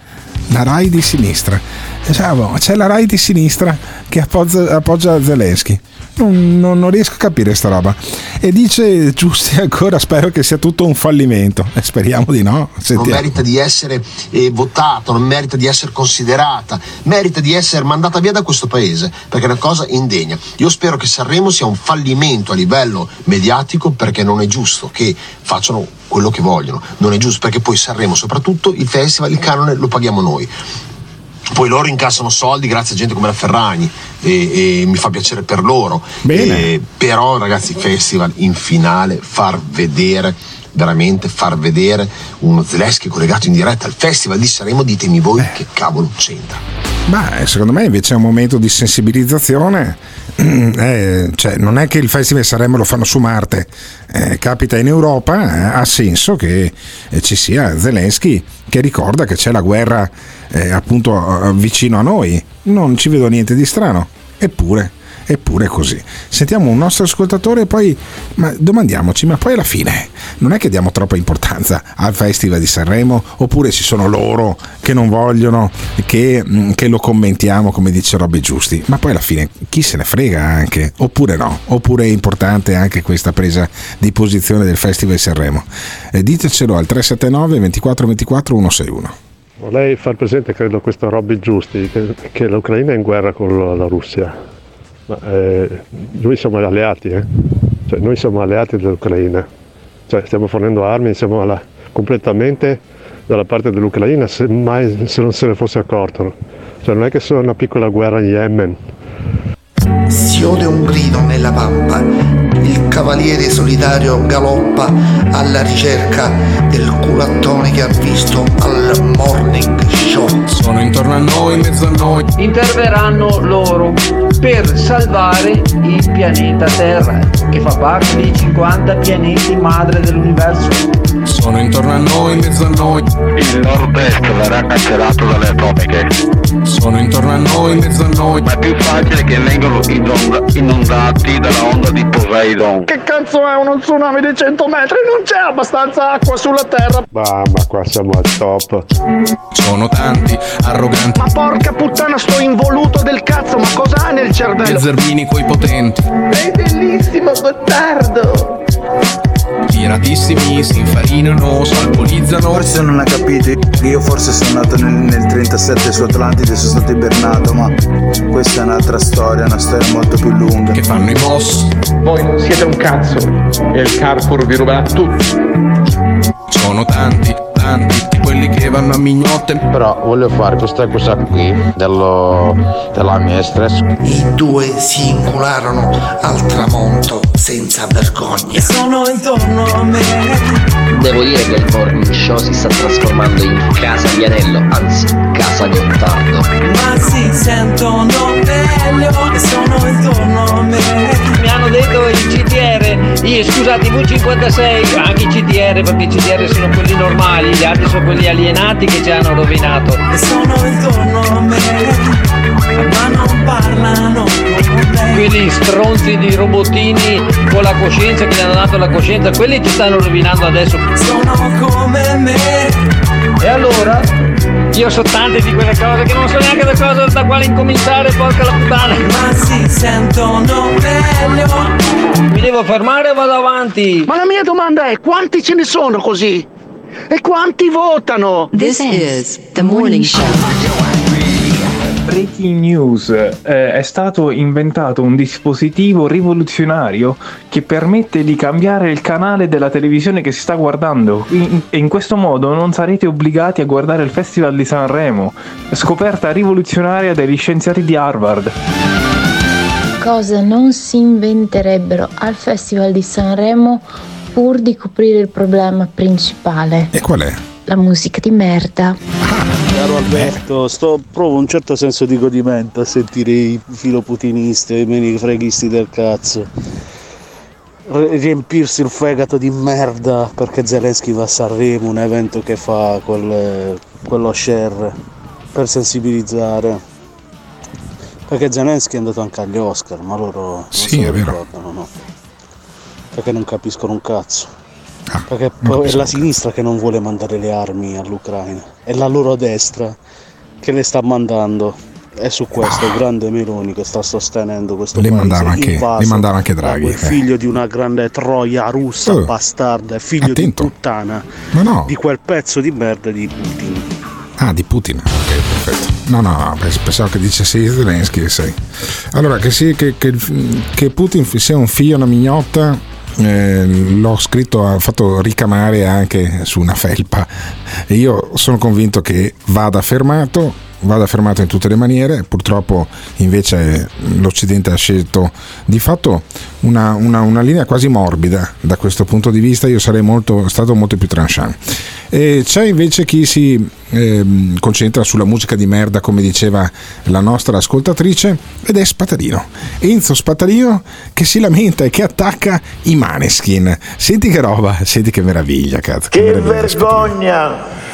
La Rai di sinistra. Diciamo, c'è la Rai di sinistra che appoggia, appoggia Zelensky. Non, non- non riesco a capire sta roba. E dice Giusti ancora: Spero che sia tutto un fallimento. E speriamo di no. non Sentiamo. merita di essere eh, votata, non merita di essere considerata, merita di essere mandata via da questo paese perché è una cosa indegna. Io spero che Sanremo sia un fallimento a livello mediatico perché non è giusto che facciano quello che vogliono, non è giusto perché poi Sanremo, soprattutto il festival, il canone lo paghiamo noi. Poi loro incassano soldi grazie a gente come la Ferragni e, e mi fa piacere per loro. Eh, però ragazzi, festival in finale, far vedere veramente far vedere uno Zelensky collegato in diretta al festival di Sanremo, ditemi voi che cavolo c'entra. Ma eh, secondo me invece è un momento di sensibilizzazione. <clears throat> Eh, cioè, non è che il Festival di Sanremo lo fanno su Marte, eh, capita in Europa, eh, ha senso che eh, ci sia Zelensky che ricorda che c'è la guerra eh, appunto vicino a noi. Non ci vedo niente di strano, eppure, eppure è così. Sentiamo un nostro ascoltatore e poi ma domandiamoci, ma poi alla fine non è che diamo troppa importanza al Festival di Sanremo oppure ci sono loro che non vogliono che, mm, che lo commentiamo come dice Robby Giusti, ma poi alla fine chi se ne frega anche, oppure no, oppure è importante anche questa presa di posizione del Festival di Sanremo. Eh, ditecelo al 379 24 24 161. Vorrei far presente, credo, questo a Robby Giusti, che, che l'Ucraina è in guerra con la Russia. Ma eh, noi siamo alleati, eh? Cioè, noi siamo alleati dell'Ucraina. Cioè, stiamo fornendo armi, siamo alla- completamente dalla parte dell'Ucraina, se mai se non se ne fosse accorto. Cioè, non è che sono una piccola guerra in Yemen. Si ode un grido nella pampa, il cavaliere solitario galoppa alla ricerca del culattone che ha visto al morning show. Sono intorno a noi, in mezzo a noi. Interverranno loro per salvare il pianeta Terra. Che fa parte dei 50 pianeti madre dell'universo. Sono intorno a noi, in mezzo a noi. Il nord-est verrà cancellato dalle atomiche. Sono intorno a noi, in mezzo a noi. Ma è più facile che vengano inonda- inondati dalla onda di Poseidon. Che cazzo è uno tsunami di 100 metri? Non c'è abbastanza acqua sulla terra. Mamma, qua siamo al top. Sono tanti, arroganti. Ma porca puttana, sto involuto del cazzo, ma cosa ha nel cervello? E zerbini coi potenti. Sei bellissimo, Gottardo! Tiratissimi, si infarinano, salpolizzano. Forse non ha capito io forse sono nato nel, nel 37 su Atlantide sono stato ibernato, ma questa è un'altra storia, una storia molto più lunga. Che fanno i boss. Voi non siete un cazzo e il Carrefour vi ruberà tutto. Sono tanti, tanti, quelli che vanno a mignotte. Però voglio fare questa cosa qui dello, della mistress. I due si incularono al tramonto senza vergogna. Sono intorno a me. Devo dire che il morning show si sta trasformando in casa di Anello, anzi casa Gottardo. Ma si sentono meglio e sono intorno a me. Mi hanno detto il CTR, io, scusate i V56, anche i CTR perché i CTR sono quelli normali, gli altri sono quelli alienati che ci hanno rovinato. E sono intorno a me. Ma non parlano con me. Quelli stronzi di robottini con la coscienza che gli hanno dato la coscienza, quelli ci stanno rovinando adesso. Sono come me. E allora? Io so tante di quelle cose che non so neanche da cosa da quale incominciare, porca la puttana. Ma si sentono meglio. Mi devo fermare o vado avanti? Ma la mia domanda è quanti ce ne sono così? E quanti votano? This is the morning show. Breaking news, eh, è stato inventato un dispositivo rivoluzionario che permette di cambiare il canale della televisione che si sta guardando In- e in questo modo non sarete obbligati a guardare il Festival di Sanremo, scoperta rivoluzionaria degli scienziati di Harvard. Cosa non si inventerebbero al Festival di Sanremo pur di coprire il problema principale? E qual è? La musica di merda. Caro Alberto, sto, provo un certo senso di godimento a sentire i filoputinisti e i menefreghisti del cazzo. Riempirsi il fegato di merda perché Zelensky va a Sanremo, un evento che fa quel, quello share per sensibilizzare. Perché Zelensky è andato anche agli Oscar, ma loro non Sì, se lo è vero. ricordano, no? Perché non capiscono un cazzo. Ah, Perché poi è la sinistra che non vuole mandare le armi all'Ucraina, è la loro destra che le sta mandando. È su questo il grande Meloni che sta sostenendo questo Ah. Le mandava anche- le mandava anche Draghi, eh. figlio di una grande troia russa Oh. bastarda, figlio Attento. di puttana Ma no. di quel pezzo di merda di Putin. Ah, di Putin. Ok, perfetto. No, no, no, pens- pensavo che dicessi Zelensky, sai. Allora, che, sì, che, che, che Putin sia un figlio, una mignotta, eh, l'ho scritto, ho fatto ricamare anche su una felpa. E io sono convinto che vada fermato, vada fermato in tutte le maniere. Purtroppo, invece, l'Occidente ha scelto di fatto una, una- una linea quasi morbida da questo punto di vista. Io sarei molto, stato molto più tranchant. E c'è invece chi si ehm, concentra sulla musica di merda, come diceva la nostra ascoltatrice, ed è Spatalino. Enzo Spatalino che si lamenta e che attacca i Maneskin. Senti che roba, senti che meraviglia, cazzo. Che, Che meraviglia. vergogna!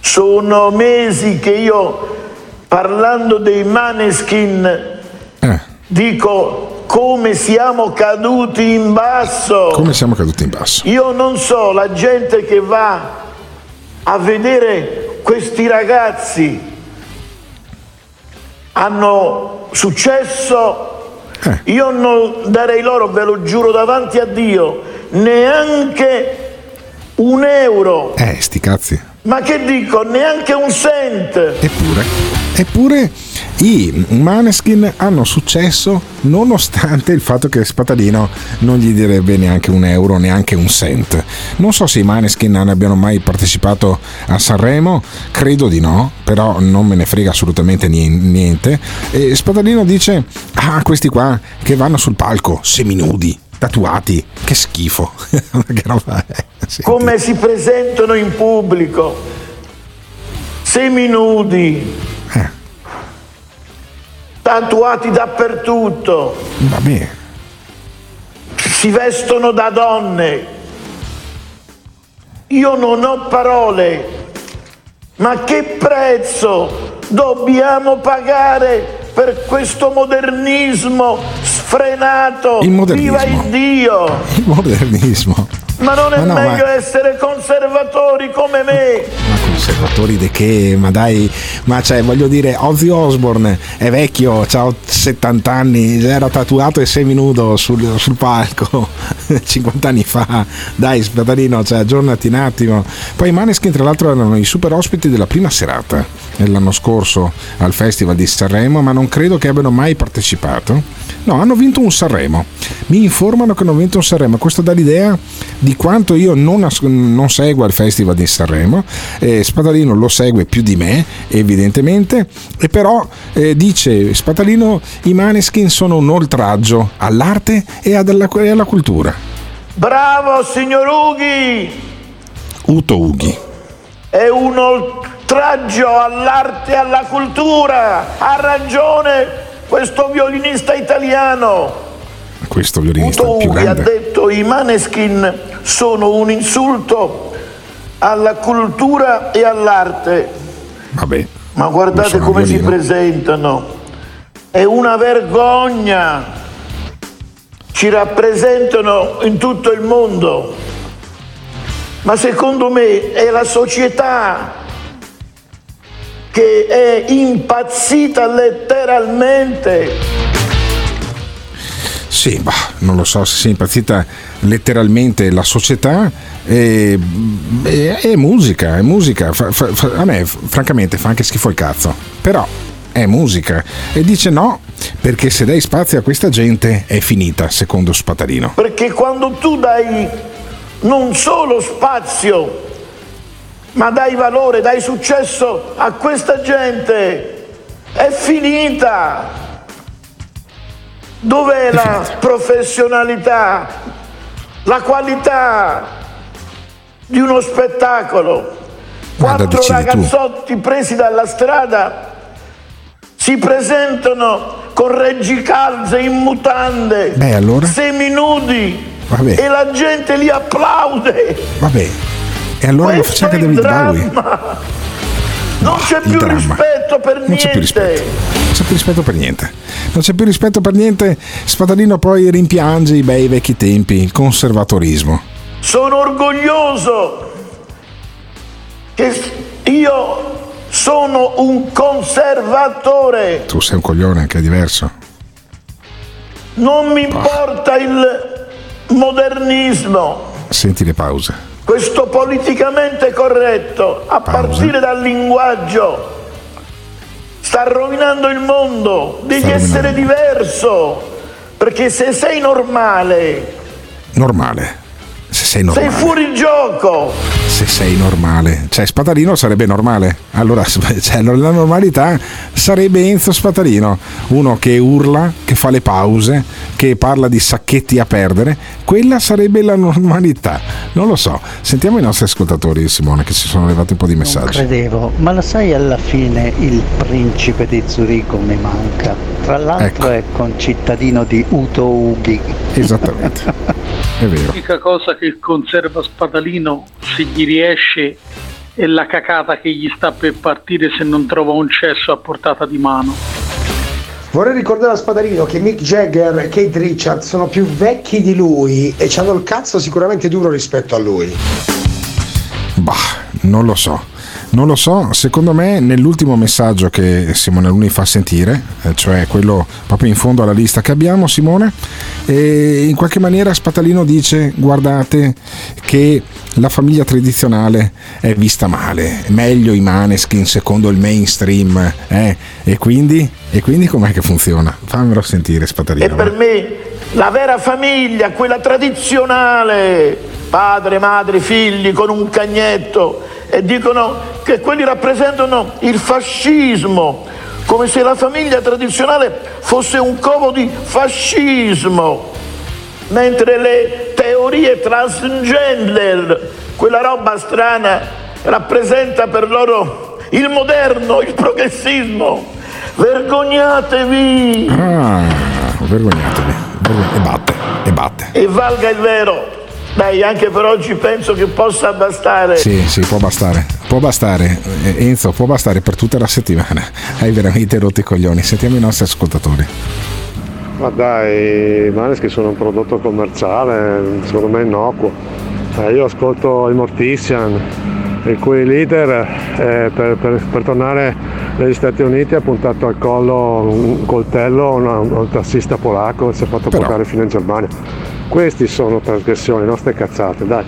Sono mesi che io, parlando dei Maneskin, Eh. dico come siamo caduti in basso. Come siamo caduti in basso? Io non so, la gente che va a vedere questi ragazzi hanno successo. Io non darei loro, ve lo giuro davanti a Dio, neanche un euro. Eh, sti cazzi. Ma che dico, neanche un cent. Eppure, eppure i Maneskin hanno successo nonostante il fatto che Spatalino non gli direbbe neanche un euro, neanche un cent. Non so se i Maneskin ne abbiano mai partecipato a Sanremo, credo di no, però non me ne frega assolutamente nie- niente. E Spatalino dice, ah questi qua che vanno sul palco, seminudi, tatuati, che schifo. <laughs> che roba è? Come si presentano in pubblico, seminudi, tatuati dappertutto, Vabbè. si vestono da donne. Io non ho parole, ma che prezzo dobbiamo pagare per questo modernismo sfrenato? Il. Viva il Dio! Il modernismo. Ma non è Ma no, ma- meglio essere conservatori come me? Ma conservatori di che? Ma dai, ma cioè, voglio dire, Ozzy Osbourne è vecchio, ha 70 anni, era tatuato e seminudo sul, sul palco <laughs> 50 anni fa. Dai, Spatarino, cioè, aggiornati un attimo. Poi i Maneskin, tra l'altro, erano i super ospiti della prima serata dell'anno scorso al Festival di Sanremo, ma non credo che abbiano mai partecipato. No, hanno vinto un Sanremo. Mi informano che hanno vinto un Sanremo. Questo dà l'idea di quanto io non, as- non segua il Festival di Sanremo. Eh, Spadalino lo segue più di me, evidentemente, e però eh, dice Spadalino i Maneskin sono un oltraggio all'arte e alla, e alla cultura. Bravo signor Ughi! Uto Ughi. È un oltraggio all'arte e alla cultura! Ha ragione questo violinista italiano! Questo violinista Uto più Ughi ha grande. detto i Maneskin sono un insulto alla cultura e all'arte. Vabbè. Ma guardate come si presentano. È una vergogna. Ci rappresentano in tutto il mondo. Ma secondo me è la società che è impazzita letteralmente. Sì, bah, non lo so se sia impazzita letteralmente la società. È, è- è musica, è musica. Fa- fa- fa- a me, francamente, fa anche schifo il cazzo. Però è musica. E dice no, perché se dai spazio a questa gente è finita, secondo Spatarino. Perché quando tu dai non solo spazio, ma dai valore, dai successo a questa gente, è finita. Dov'è la professionalità, la qualità di uno spettacolo? Guarda, Quattro decidi tu. ragazzotti presi dalla strada si presentano con reggicalze in mutande, Beh, allora? seminudi Vabbè. e la gente li applaude. Vabbè. E allora lo faccia anche David Bowie. Non c'è più dramma. rispetto per Non c'è più niente. rispetto. Non c'è più rispetto per niente. Non c'è più rispetto per niente. Spadalino poi rimpiange i bei vecchi tempi, il conservatorismo. Sono orgoglioso che io sono un conservatore. Tu sei un coglione che è diverso. Non mi importa il modernismo, Senti le pause. Questo politicamente corretto, a partire dal linguaggio. Sta rovinando il mondo, devi essere diverso, perché se sei normale, Normale. Se sei sei normale. fuori gioco. Se sei normale. Cioè, Spatarino sarebbe normale. Allora, <laughs> cioè, la normalità sarebbe Enzo Spatarino. Uno che urla, che fa le pause, che parla di sacchetti a perdere. Quella sarebbe la normalità. Non lo so. Sentiamo i nostri ascoltatori, Simone, che ci sono arrivati un po' di messaggi. Credevo, ma lo sai alla fine il principe di Zurigo mi manca. Tra l'altro è concittadino di Uto Ughi. Esattamente. <laughs> È vero. L'unica cosa che conserva Spadalino, se gli riesce, è la cacata che gli sta per partire se non trova un cesso a portata di mano. Vorrei ricordare a Spadarino che Mick Jagger e Kate Richards sono più vecchi di lui e hanno il cazzo sicuramente duro rispetto a lui. Bah, non lo so. Non lo so, secondo me nell'ultimo messaggio che Simone Luni fa sentire, eh, cioè quello proprio in fondo alla lista che abbiamo, Simone, e in qualche maniera Spatalino dice guardate che la famiglia tradizionale è vista male, meglio i maneskin secondo il mainstream, eh? e quindi, e quindi com'è che funziona? Fammelo sentire E Spatalino. per me la vera famiglia, quella tradizionale, padre, madre, figli con un cagnetto, e dicono che quelli rappresentano il fascismo, come se la famiglia tradizionale fosse un covo di fascismo, mentre le teorie transgender, quella roba strana, rappresenta per loro il moderno, il progressismo. Vergognatevi! Ah, vergognatevi. E batte. e batte. E valga il vero. Dai, anche per oggi penso che possa bastare. Sì, sì, può bastare. Può bastare. Enzo, può bastare per tutta la settimana. <laughs> Hai veramente rotto i coglioni. Sentiamo i nostri ascoltatori. Ma dai, i Maneschi sono un prodotto commerciale, secondo me innocuo. Eh, io ascolto i Mortician, il cui leader eh, per, per- per tornare negli Stati Uniti ha puntato al collo un coltello a a un tassista polacco e si è fatto portare fino in Germania. Questi sono trasgressioni, nostre cazzate, dai.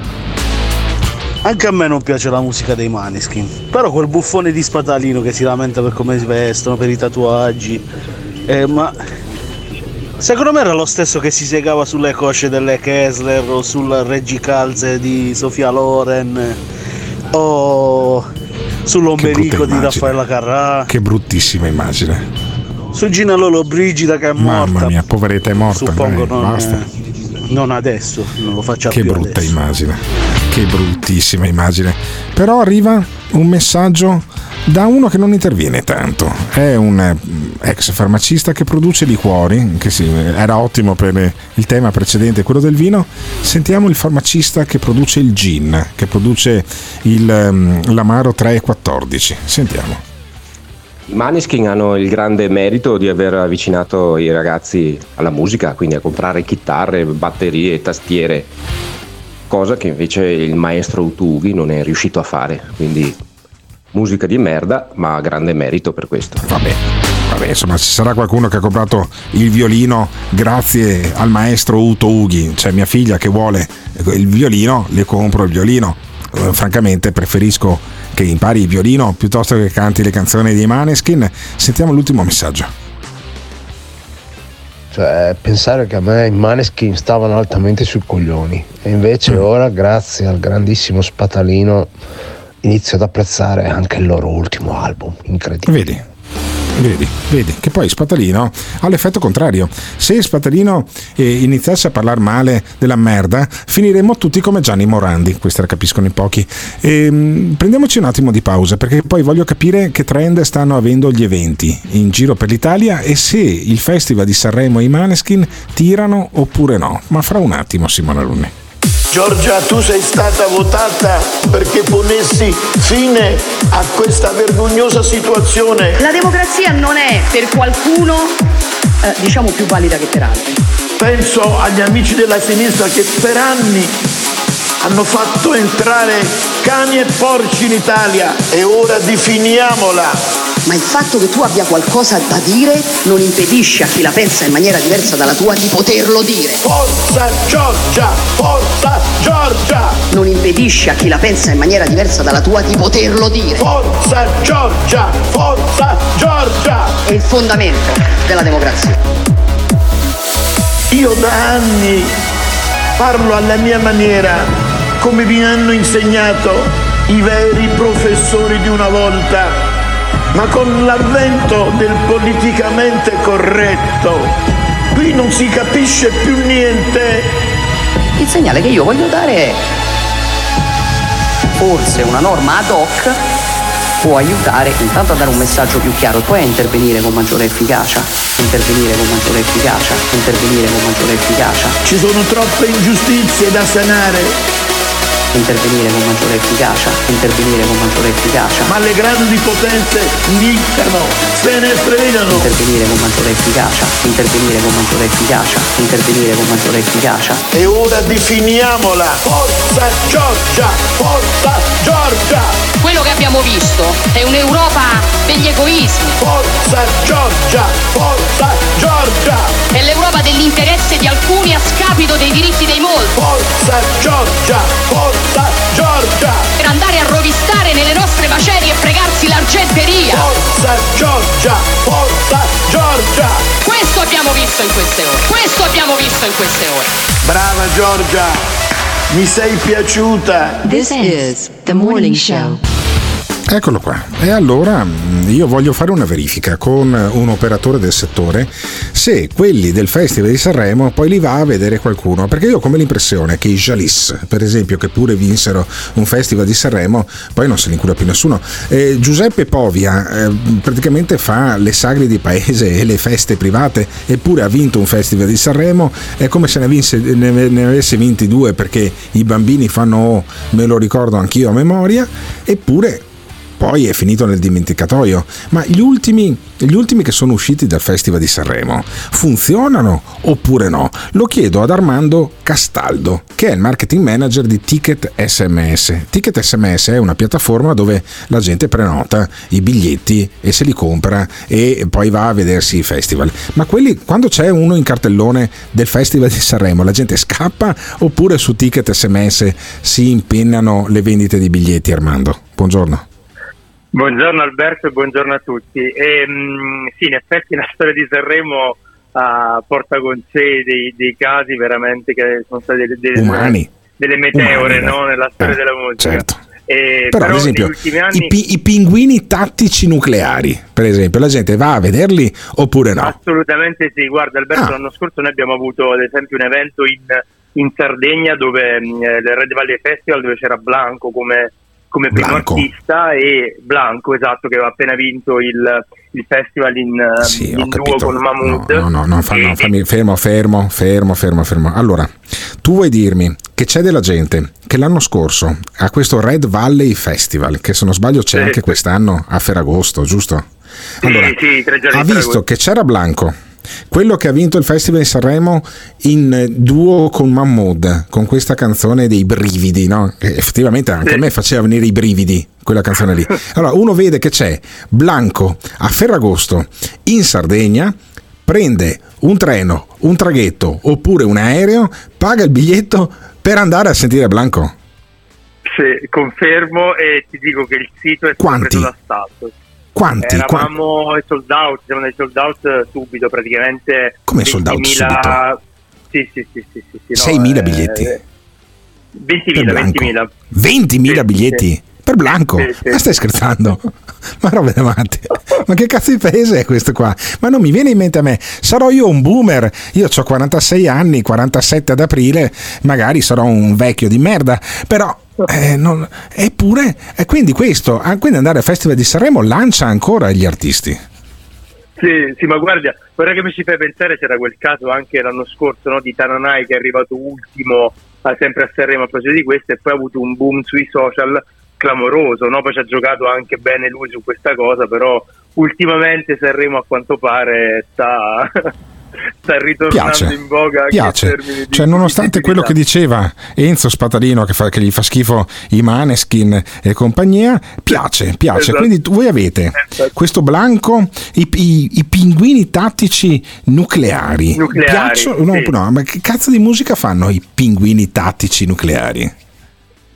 Anche a me non piace la musica dei Maneskin, però quel buffone di Spatalino che si lamenta per come si vestono, per i tatuaggi, eh, ma secondo me era lo stesso che si segava sulle cosce delle Kessler o sul Reggicalze di Sofia Loren o sull'ombelico di. Raffaella Carrà, Che bruttissima immagine. su Gina Lolo Brigida che è morta. Mamma mia, poveretta è morta. Suppongo non, basta. non adesso, non lo faccia Che più brutta adesso. immagine, che bruttissima immagine. Però arriva un messaggio da uno che non interviene tanto. È un eh, ex farmacista che produce liquori, che sì, era ottimo per eh, il tema precedente, quello del vino. Sentiamo il farmacista che produce il gin, che produce il, ehm, l'amaro 3 e 14. Sentiamo. I Maneskin hanno il grande merito di aver avvicinato i ragazzi alla musica, quindi a comprare chitarre, batterie, tastiere, cosa che invece il maestro Utughi non è riuscito a fare. Quindi musica di merda, ma grande merito per questo. Vabbè. Vabbè, insomma, ci sarà qualcuno che ha comprato il violino grazie al maestro Uto Ughi. Cioè, mia figlia che vuole il violino, le compro il violino. Eh, francamente, preferisco che impari il violino piuttosto che canti le canzoni dei Maneskin. Sentiamo l'ultimo messaggio. Cioè, pensare che a me i Maneskin stavano altamente sui coglioni e Mm. invece ora, grazie al grandissimo Spatalino, inizio ad apprezzare anche il loro ultimo album. Incredibile. Vedi? Vedi, vedi, che poi Spatalino ha l'effetto contrario. Se Spatalino eh, iniziasse a parlare male della merda, finiremmo tutti come Gianni Morandi, questa la capiscono in pochi. Ehm, prendiamoci un attimo di pausa perché poi voglio capire che trend stanno avendo gli eventi in giro per l'Italia e se il Festival di Sanremo e i Maneskin tirano oppure no. Ma fra un attimo, Simona Runni. Giorgia, tu sei stata votata perché ponessi fine a questa vergognosa situazione. La democrazia non è per qualcuno, eh, diciamo, più valida che per altri. Penso agli amici della sinistra che per anni hanno fatto entrare cani e porci in Italia e ora definiamola. Ma il fatto che tu abbia qualcosa da dire non impedisce a chi la pensa in maniera diversa dalla tua di poterlo dire. Forza Giorgia! Forza Giorgia! Non impedisce a chi la pensa in maniera diversa dalla tua di poterlo dire. Forza Giorgia! Forza Giorgia! È il fondamento della democrazia. Io da anni parlo alla mia maniera, come mi hanno insegnato i veri professori di una volta, ma con l'avvento del politicamente corretto, qui non si capisce più niente. Il segnale che io voglio dare è forse una norma ad hoc può aiutare intanto a dare un messaggio più chiaro e poi a intervenire con maggiore efficacia, intervenire con maggiore efficacia, intervenire con maggiore efficacia, Ci sono troppe ingiustizie da sanare, intervenire con maggiore efficacia, intervenire con maggiore efficacia, ma le grandi potenze diccano, se ne prevedano. intervenire con maggiore efficacia, intervenire con maggiore efficacia, intervenire con maggiore efficacia. E ora definiamola! Forza Giorgia! Forza Giorgia! Quello che abbiamo visto è un'Europa degli egoismi. Forza Giorgia! Forza Giorgia! È l'Europa dell'interesse di alcuni a scapito dei diritti dei molti. Forza Giorgia! Forza Giorgia! Per andare a rovistare nelle nostre macerie e fregarsi l'argenteria. Forza Giorgia! Forza Giorgia! Questo abbiamo visto in queste ore. Questo abbiamo visto in queste ore. Brava Giorgia! Mi sei piaciuta! This is the morning show. Eccolo qua. E allora mh, io voglio fare una verifica con un operatore del settore se quelli del Festival di Sanremo poi li va a vedere qualcuno. Perché io ho come l'impressione che i Jalis, per esempio, che pure vinsero un Festival di Sanremo, poi non se ne incura più nessuno. Eh, Giuseppe Povia eh, praticamente fa le sagre di paese e le feste private, eppure ha vinto un Festival di Sanremo. È come se ne, vinse, ne, ne avesse vinti due perché i bambini fanno, oh, me lo ricordo anch'io a memoria, eppure poi è finito nel dimenticatoio. Ma gli ultimi, gli ultimi che sono usciti dal Festival di Sanremo funzionano oppure no? Lo chiedo ad Armando Castaldo, che è il marketing manager di Ticket SMS. Ticket SMS è una piattaforma dove la gente prenota i biglietti e se li compra e poi va a vedersi i festival. Ma quelli, quando c'è uno in cartellone del Festival di Sanremo, la gente scappa oppure su Ticket SMS si impennano le vendite di biglietti, Armando? Buongiorno. Buongiorno Alberto e buongiorno a tutti. E, mh, sì, in effetti la storia di Sanremo uh, porta con sé dei, dei, casi veramente che sono stati delle, delle, Umani. delle meteore Umani, no? nella storia eh, della musica. certo. E, Però, ad negli esempio, anni i, pi- i pinguini tattici nucleari, per esempio, la gente va a vederli oppure no? Assolutamente sì, guarda Alberto, Ah. l'anno scorso noi abbiamo avuto ad esempio un evento in, in Sardegna dove mh, eh, il Red Valley Festival dove c'era Blanco come, come primo Blanco. artista e Blanco esatto che aveva appena vinto il, il festival in, Sì, in duo con Mahmood. No, no, no, fa- no, fammi, fermo, fermo, fermo, fermo, fermo. Allora, tu vuoi dirmi che c'è della gente che l'anno scorso a questo Red Valley Festival, che se non sbaglio c'è Sì. anche quest'anno a Ferragosto, giusto? Allora, sì, tre giorni ha visto che c'era Blanco, quello che ha vinto il Festival di Sanremo in eh, duo con Mahmood, con questa canzone dei brividi, no? Che effettivamente anche a me faceva venire i brividi quella canzone lì. <laughs> Allora, uno vede che c'è Blanco a Ferragosto in Sardegna, prende un treno, un traghetto oppure un aereo, paga il biglietto per andare a sentire Blanco. Sì, confermo e ti dico che il sito è stato Quanti? d'assalto. Quanti? Qua- Eravamo ai sold out, siamo dei sold out subito praticamente. Come sold out 20.000 Sì, sì, sì, sì, sì, sì, no, 6.000 eh, biglietti. 20.000, Per Blanco. 20.000. 20.000 Sì, biglietti. Per Blanco. Sì, sì. Ma stai scherzando? Ma robe da matti. Ma che cazzo di paese è questo qua? Ma non mi viene in mente a me. Sarò io un boomer. Io ho 46 anni, 47 ad aprile. Magari sarò un vecchio di merda. Però. eh, non- eppure, e quindi questo, ah, quindi andare al Festival di Sanremo lancia ancora gli artisti. Sì, sì, ma guarda, ora che mi ci fai pensare c'era quel caso anche l'anno scorso no, di Tananai che è arrivato ultimo sempre a Sanremo a proposito di questo e poi ha avuto un boom sui social clamoroso, no? poi ci ha giocato anche bene lui su questa cosa, però ultimamente Sanremo a quanto pare sta, <laughs> sta ritornando Piace, in voga anche piace. in Cioè, nonostante quello che diceva Enzo Spatalino, che, fa- che gli fa schifo i Maneskin e compagnia, piace, piace. Esatto. Quindi voi avete questo Blanco, i, i- i pinguini tattici nucleari. Nucleari, Piacciono- no, sì. no, ma che cazzo di musica fanno i pinguini tattici nucleari?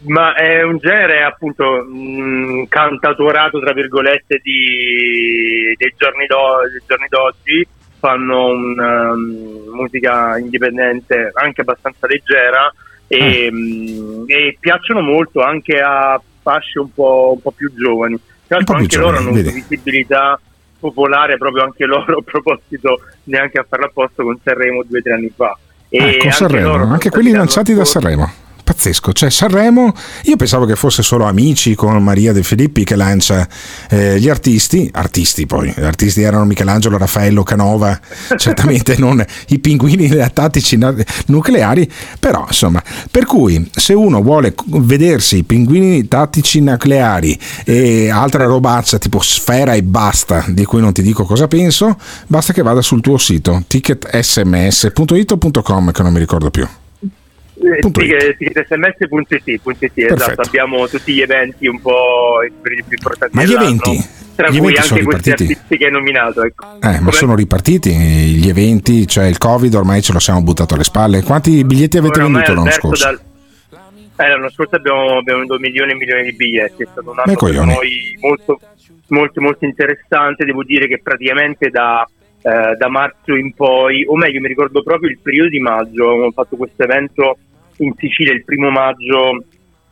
Ma è un genere appunto mh, cantautorato tra virgolette di, dei, giorni do- dei giorni d'oggi, fanno una musica indipendente anche abbastanza leggera e, mh, e piacciono molto anche a fasce un po', un po' più giovani. Tra l'altro anche loro giovani, hanno avuto vedi. visibilità popolare proprio anche loro <laughs> a proposito neanche a farlo apposta con Sanremo due o tre anni fa. E con anche Sanremo, loro anche quelli lanciati da Sanremo. Pazzesco, cioè Sanremo, io pensavo che fosse solo Amici con Maria De Filippi che lancia eh, gli artisti, artisti poi, gli artisti erano Michelangelo, Raffaello, Canova, <laughs> certamente non i pinguini <laughs> tattici nucleari, però insomma, per cui se uno vuole vedersi i pinguini tattici nucleari e altra robaccia tipo sfera e basta, di cui non ti dico cosa penso, basta che vada sul tuo sito ticketsms.it o .com che non mi ricordo più. Eh, ticket- ticketsms.it, .it, esatto, abbiamo tutti gli eventi un po' più importanti Ma gli eventi? tra Gli cui anche questi ripartiti? artisti che hai nominato ecco. Eh, ma sono ripartiti gli eventi, cioè il Covid ormai ce lo siamo buttato alle spalle. Quanti biglietti avete Oramai, venduto l'anno scorso? dal- eh, l'anno scorso abbiamo, abbiamo venduto milioni e milioni di biglietti, è stato un anno Beh, per noi molto, molto, molto interessante. Devo dire che praticamente da, eh, da marzo in poi, o meglio, mi ricordo proprio il periodo di maggio, abbiamo fatto questo evento in Sicilia il primo maggio,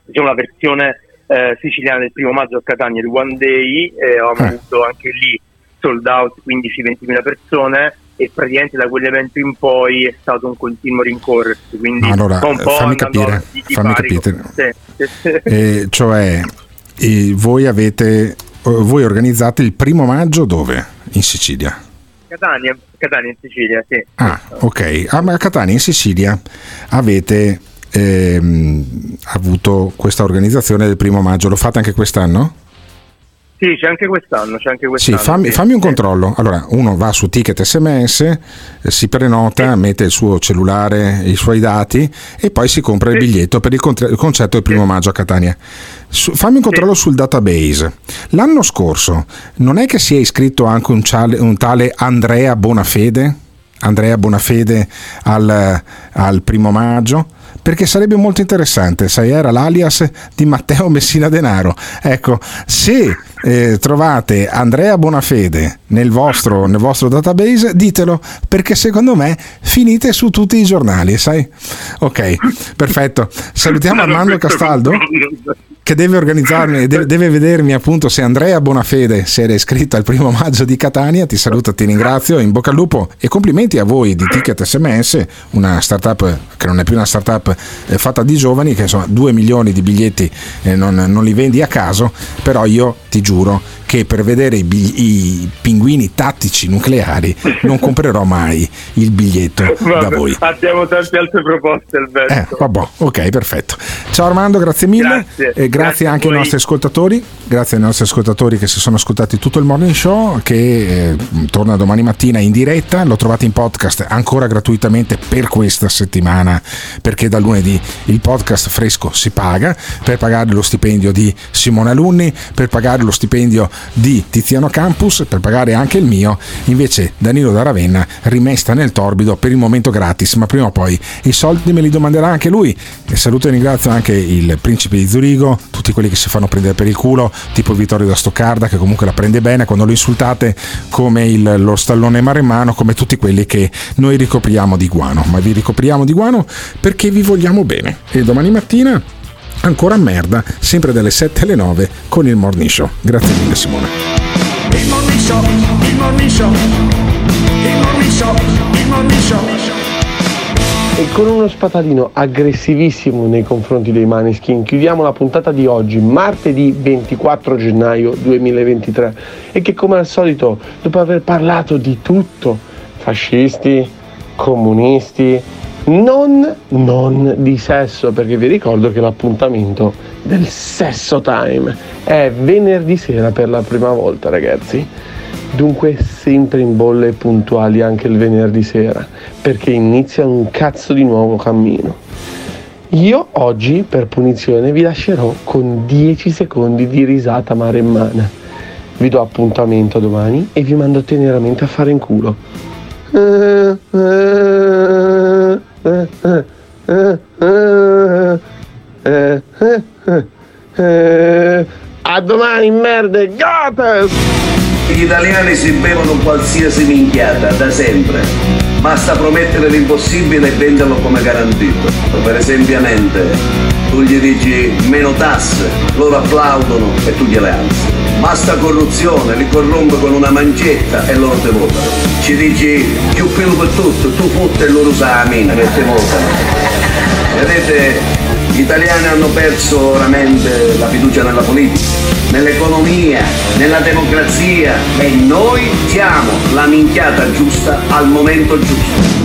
diciamo la versione eh, siciliana del primo maggio a Catania, il One Day, e avevamo Eh. avuto anche lì sold out 15-20 mila persone e praticamente da quell'evento in poi è stato un continuo rincorrersi, quindi Allora, un po' fammi capire, di- di fammi capire. sì, sì. <laughs> Eh, cioè, eh, voi avete, eh, voi organizzate il primo maggio dove? In Sicilia. Catania, Catania in Sicilia, sì. Ah, ok. Ah, a Catania in Sicilia avete ehm, avuto questa organizzazione del primo maggio. Lo fate anche quest'anno? Sì, c'è anche quest'anno, c'è anche Sì, quest'anno. fammi, fammi un controllo. Allora, uno va su ticket SMS, eh, si prenota, mette il suo cellulare, i suoi dati e poi si compra il biglietto per il, contra- il concerto del primo maggio a Catania. Su- fammi un controllo sul database. L'anno scorso non è che si è iscritto anche un, ciale- un tale Andrea Bonafede? Andrea Bonafede al, al primo maggio? Perché sarebbe molto interessante, sai, era l'alias di Matteo Messina Denaro. Ecco, se eh, trovate Andrea Bonafede nel vostro, nel vostro database, ditelo, perché secondo me finite su tutti i giornali, sai? Ok, perfetto. Salutiamo Armando Castaldo che deve organizzarmi, deve, <laughs> deve vedermi appunto se Andrea Bonafede si era iscritto al primo maggio di Catania. Ti saluto, ti ringrazio, in bocca al lupo e complimenti a voi di Ticket SMS, una startup che non è più una startup eh, fatta di giovani, che insomma 2 milioni di biglietti eh, non, non li vendi a caso, però io ti giuro che per vedere i, bigli- i pinguini tattici nucleari non comprerò mai il biglietto <laughs> da Vabbè, voi. Abbiamo tante altre proposte, Alberto. Eh, vabbè, ok, perfetto. Ciao Armando, grazie mille. Grazie. E grazie, Grazie anche ai nostri ascoltatori. Grazie ai nostri ascoltatori che si sono ascoltati tutto il morning show che eh, torna domani mattina in diretta. Lo trovate in podcast ancora gratuitamente per questa settimana perché da lunedì il podcast fresco si paga per pagare lo stipendio di Simone Alunni, per pagare lo stipendio di Tiziano Campus, per pagare anche il mio. Invece Danilo da Ravenna rimesta nel torbido per il momento gratis, ma prima o poi i soldi me li domanderà anche lui. E saluto e ringrazio anche il principe di Zurigo, tutti quelli che si fanno prendere per il culo, tipo Vittorio da Stoccarda che comunque la prende bene quando lo insultate come il- lo stallone maremmano, come tutti quelli che noi ricopriamo di guano. Ma vi ricopriamo di guano perché vi vogliamo bene. E domani mattina ancora merda, sempre dalle 7 alle 9 con il morning show. Grazie mille Simone. Il morning show, il morning show, il morning show, il morning show. E con uno spatalino aggressivissimo nei confronti dei Maneskin chiudiamo la puntata di oggi, martedì 24 gennaio 2023 e che come al solito, dopo aver parlato di tutto, fascisti, comunisti, non, non di sesso, perché vi ricordo che l'appuntamento del sesso time è venerdì sera per la prima volta ragazzi. Dunque sempre in bolle e puntuali anche il venerdì sera, perché inizia un cazzo di nuovo cammino. Io oggi per punizione vi lascerò con 10 secondi di risata maremmana. Vi do appuntamento domani e vi mando teneramente a fare in culo. A domani, merde, Gotham! Gli italiani si bevono qualsiasi minchiata, da sempre. Basta promettere l'impossibile e venderlo come garantito. Per esempio, tu gli dici meno tasse, loro applaudono e tu gliele alzi. Basta corruzione, li corrompe con una mancetta e loro te votano. Ci dici più pelo per tutto, tu fotte e loro mina che te votano. Vedete, gli italiani hanno perso veramente la fiducia nella politica, nell'economia, nella democrazia e noi siamo la minchiata giusta al momento giusto.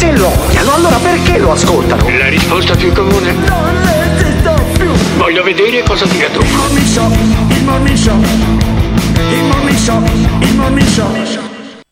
Se lo odiano, allora perché lo ascoltano? La risposta più comune? Non esisto più. Voglio vedere cosa dirà tu. Il morning show, il morning show. Il morning show, il morning show.